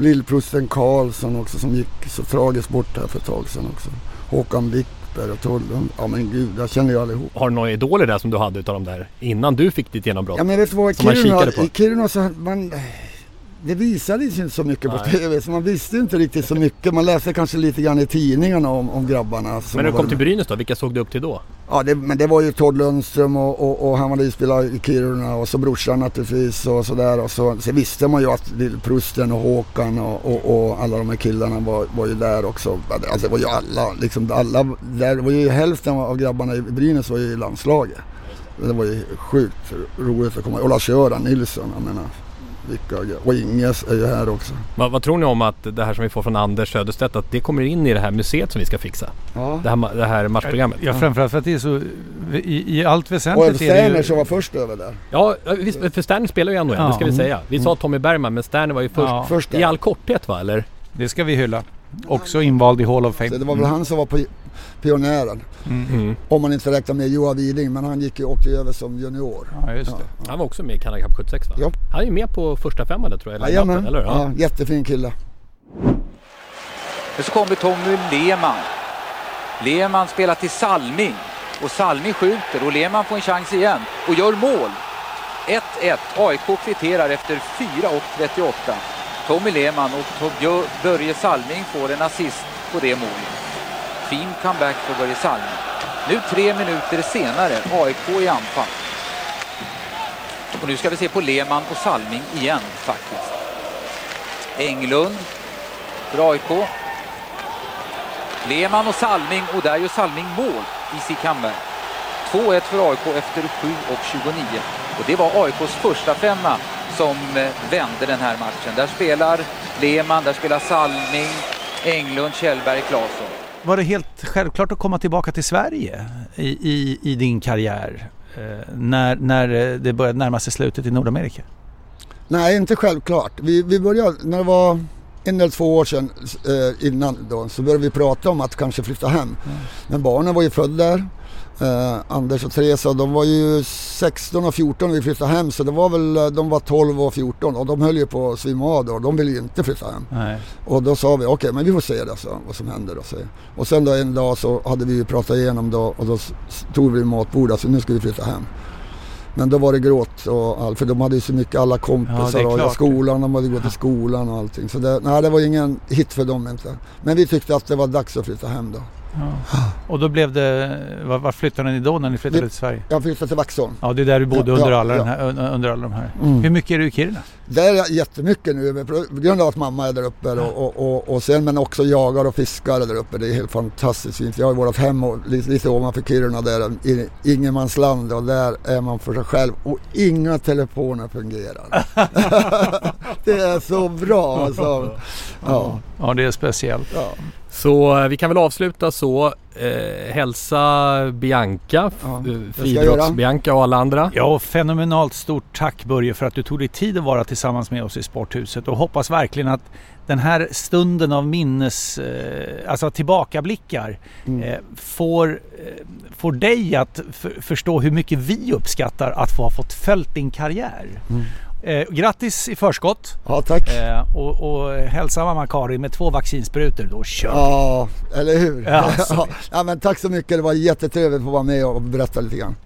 Lillprosten Karlsson också som gick så tragiskt bort här för ett tag sedan också. Håkan Wickberg och Tollund. Ja men gud, jag känner ju allihop. Har du några idoler där som du hade utav de där innan du fick ditt genombrott? Ja men vet du vad, i Kiruna, i Kiruna så man... Det visades ju inte så mycket på Nej. TV så man visste inte riktigt så mycket. Man läste kanske lite grann i tidningarna om, om grabbarna. Men när du var kom till. Brynäs då, vilka såg du upp till då? Ja det, men det var ju Todd Lundström och, och, och han hade ju i Kiruna och så brorsan naturligtvis och sådär. Och så, så visste man ju att Prusten och Håkan och, och, och alla de här killarna var, var ju där också. Alltså det var ju alla, liksom alla, där var ju hälften av grabbarna i Brynäs var ju i landslaget. Det var ju sjukt roligt att komma Och Lars-Göran Nilsson, jag menar. Vilka, och Inges är ju här också. Vad, vad tror ni om att det här som vi får från Anders Söderstedt, att det kommer in i det här museet som vi ska fixa? Ja. Det, här, det här matchprogrammet. Ja, framförallt för att det är så... I, i allt Och väsentligt är det Sterner ju... som var först över där. Ja, visst, för Sterner spelar ju NHL, det ska vi Ja. säga. Vi sa Tommy Bergman, men Sterner var ju först. Ja. Först I all korthet va, eller? Det ska vi hylla. Också invald i Hall of Fame. Så det var väl han som var pi- pionjären. Mm. Om man inte räknar med Johan Widing, men han gick ju åkte ju över som junior. Ja, just det. Han var också med i Canada Cup 76 va? Ja. Han är ju med på första femman tror jag. i line-upen, Jajamän, eller hur? ja, jättefin kille. Och så kommer Tommy Lehmann. Lehmann spelar till Salming. Och Salming skjuter och Lehmann får en chans igen och gör mål. 1-1. AIK kvitterar efter 4.38. Tommy Lehmann och Börje Salming får en assist på det målet. Fin comeback för Börje Salming. Nu tre minuter senare, AIK i anfall. Och nu ska vi se på Lehmann och Salming igen faktiskt. Englund för AIK. Lehmann och Salming och där gör Salming mål i sin comeback. 2-1 för AIK efter 7.29. Och det var AIKs första femma som eh, vände den här matchen. Där spelar Lehmann, där spelar Salming, Englund, Kjellberg, Claesson. Var det helt självklart att komma tillbaka till Sverige i, i, i din karriär? Eh, när, när eh, det började närma sig slutet i Nordamerika? Nej, inte självklart. Vi, vi började, när det var en eller två år sedan eh, innan då, så började vi prata om att kanske flytta hem. Men barnen var ju födda där. Eh, Anders och Teresa, de var ju 16 och 14 när vi flyttade hem så det var väl, eh, de var 12 och 14 och de höll ju på att svimma av då. De ville ju inte flytta hem. Nej. Och då sa vi okej men vi får se det så, vad som händer. Då, så. Och sen då en dag så hade vi ju pratat igenom då och då tog vi matbordet alltså nu ska vi flytta hem. Men då var det gråt och allt för de hade ju så mycket alla Ja, kompisar är och skolan, de hade gått i skolan och allting. Så det, nej, det var ingen hit för dem inte. Men vi tyckte att det var dags att flytta hem då. Ja. Och då blev det, var, var flyttade ni då när ni flyttade till Sverige? Jag flyttade till Vaxholm. Ja, det är där du bodde under, alla ja. Här, un- under alla de här. Mm. Hur mycket är du i Kiruna? Det är jättemycket nu på grund av att mamma är där uppe och, och, och, och sen men också jagar och fiskar där uppe. Det är helt fantastiskt fint. Jag har vårt hem och lite, lite ovanför Kiruna där i ingenmansland och där är man för sig själv och inga telefoner fungerar. det är så bra alltså. Ja. Ja, det är speciellt. Ja. Så eh, vi kan väl avsluta så. Eh, hälsa Bianca, ja, göra. friidrotts-Bianca och alla andra. Ja, fenomenalt stort tack Börje för att du tog dig tid att vara tillsammans med oss i Sporthuset och hoppas verkligen att den här stunden av minnes, eh, alltså tillbakablickar Mm. eh, får, eh, får dig att förstå hur mycket vi uppskattar att få ha fått följt din karriär. Mm. Eh, grattis i förskott! Ja, tack! Eh, och, och hälsa mamma Karin med två vaccinsprutor, då kör. Ja, eller hur? Ja, alltså. Ja, ja, men tack så mycket. Det var jättetrevligt att få vara med och berätta lite grann.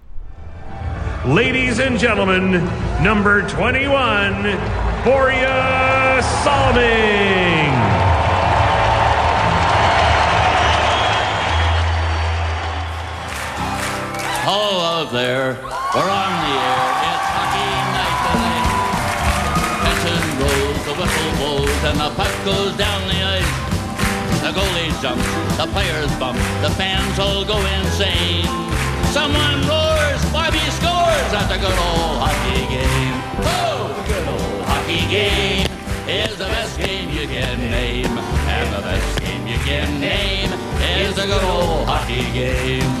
Ladies and gentlemen, number 21, Boria Salming. Hello out there. We're on the air. The puck goes down the ice. The goalie jumps, the players bump, the fans all go insane. Someone roars, Bobby scores at the good old hockey game. Oh, the good old hockey game is the best game you can name. And the best game you can name is the good old hockey game.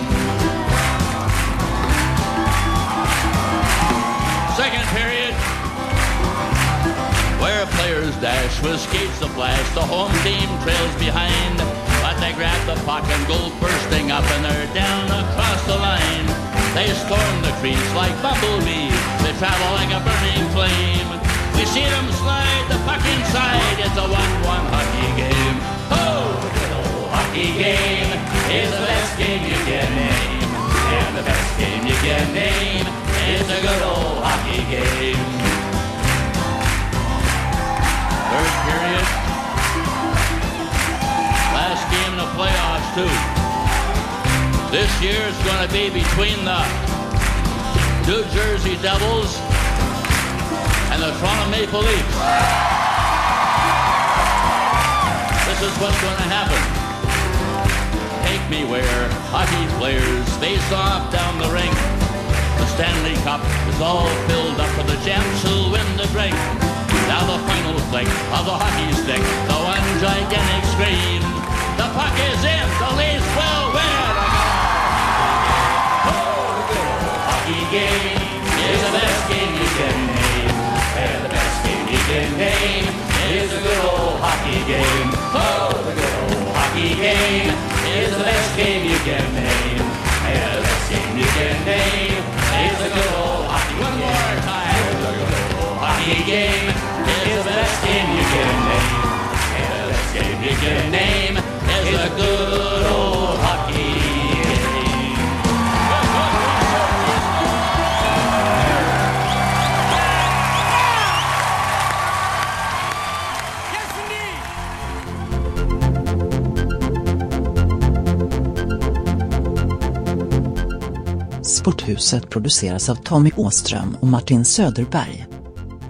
Second period, where players dash with skates of flash. the home team trails behind. But they grab the puck and go bursting up, and they're down across the line. They storm the crease like bumblebees. They travel like a burning flame. We see them slide the puck inside. It's a one-one hockey game. Oh, the old hockey game is the best game you can name, and the best game you can name is a good old hockey game. Too. This year is going to be between the New Jersey Devils and the Toronto Maple Leafs. This is what's going to happen. Take me where hockey players face off down the rink. The Stanley Cup is all filled up for the champs who'll win the drink. Now the final flick of the hockey stick, the one gigantic scream. The puck is in, the Leafs will win. Oh, the hockey game is the best game you can name. And the best game you can name is the good old hockey game. Oh, the good old hockey game is the best game you can name. And the best game you can name is the good old hockey One more time. The good old hockey game is the best game you can name. And the best game you can name Sporthuset produceras av Tommy Åström och Martin Söderberg.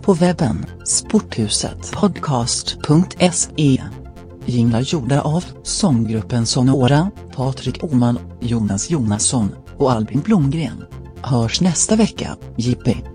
På webben sporthusetpodcast.se Jinglar gjorda av sånggruppen Sonora, Patrik Oman, Jonas Jonasson och Albin Blomgren. Hörs nästa vecka, Jippi.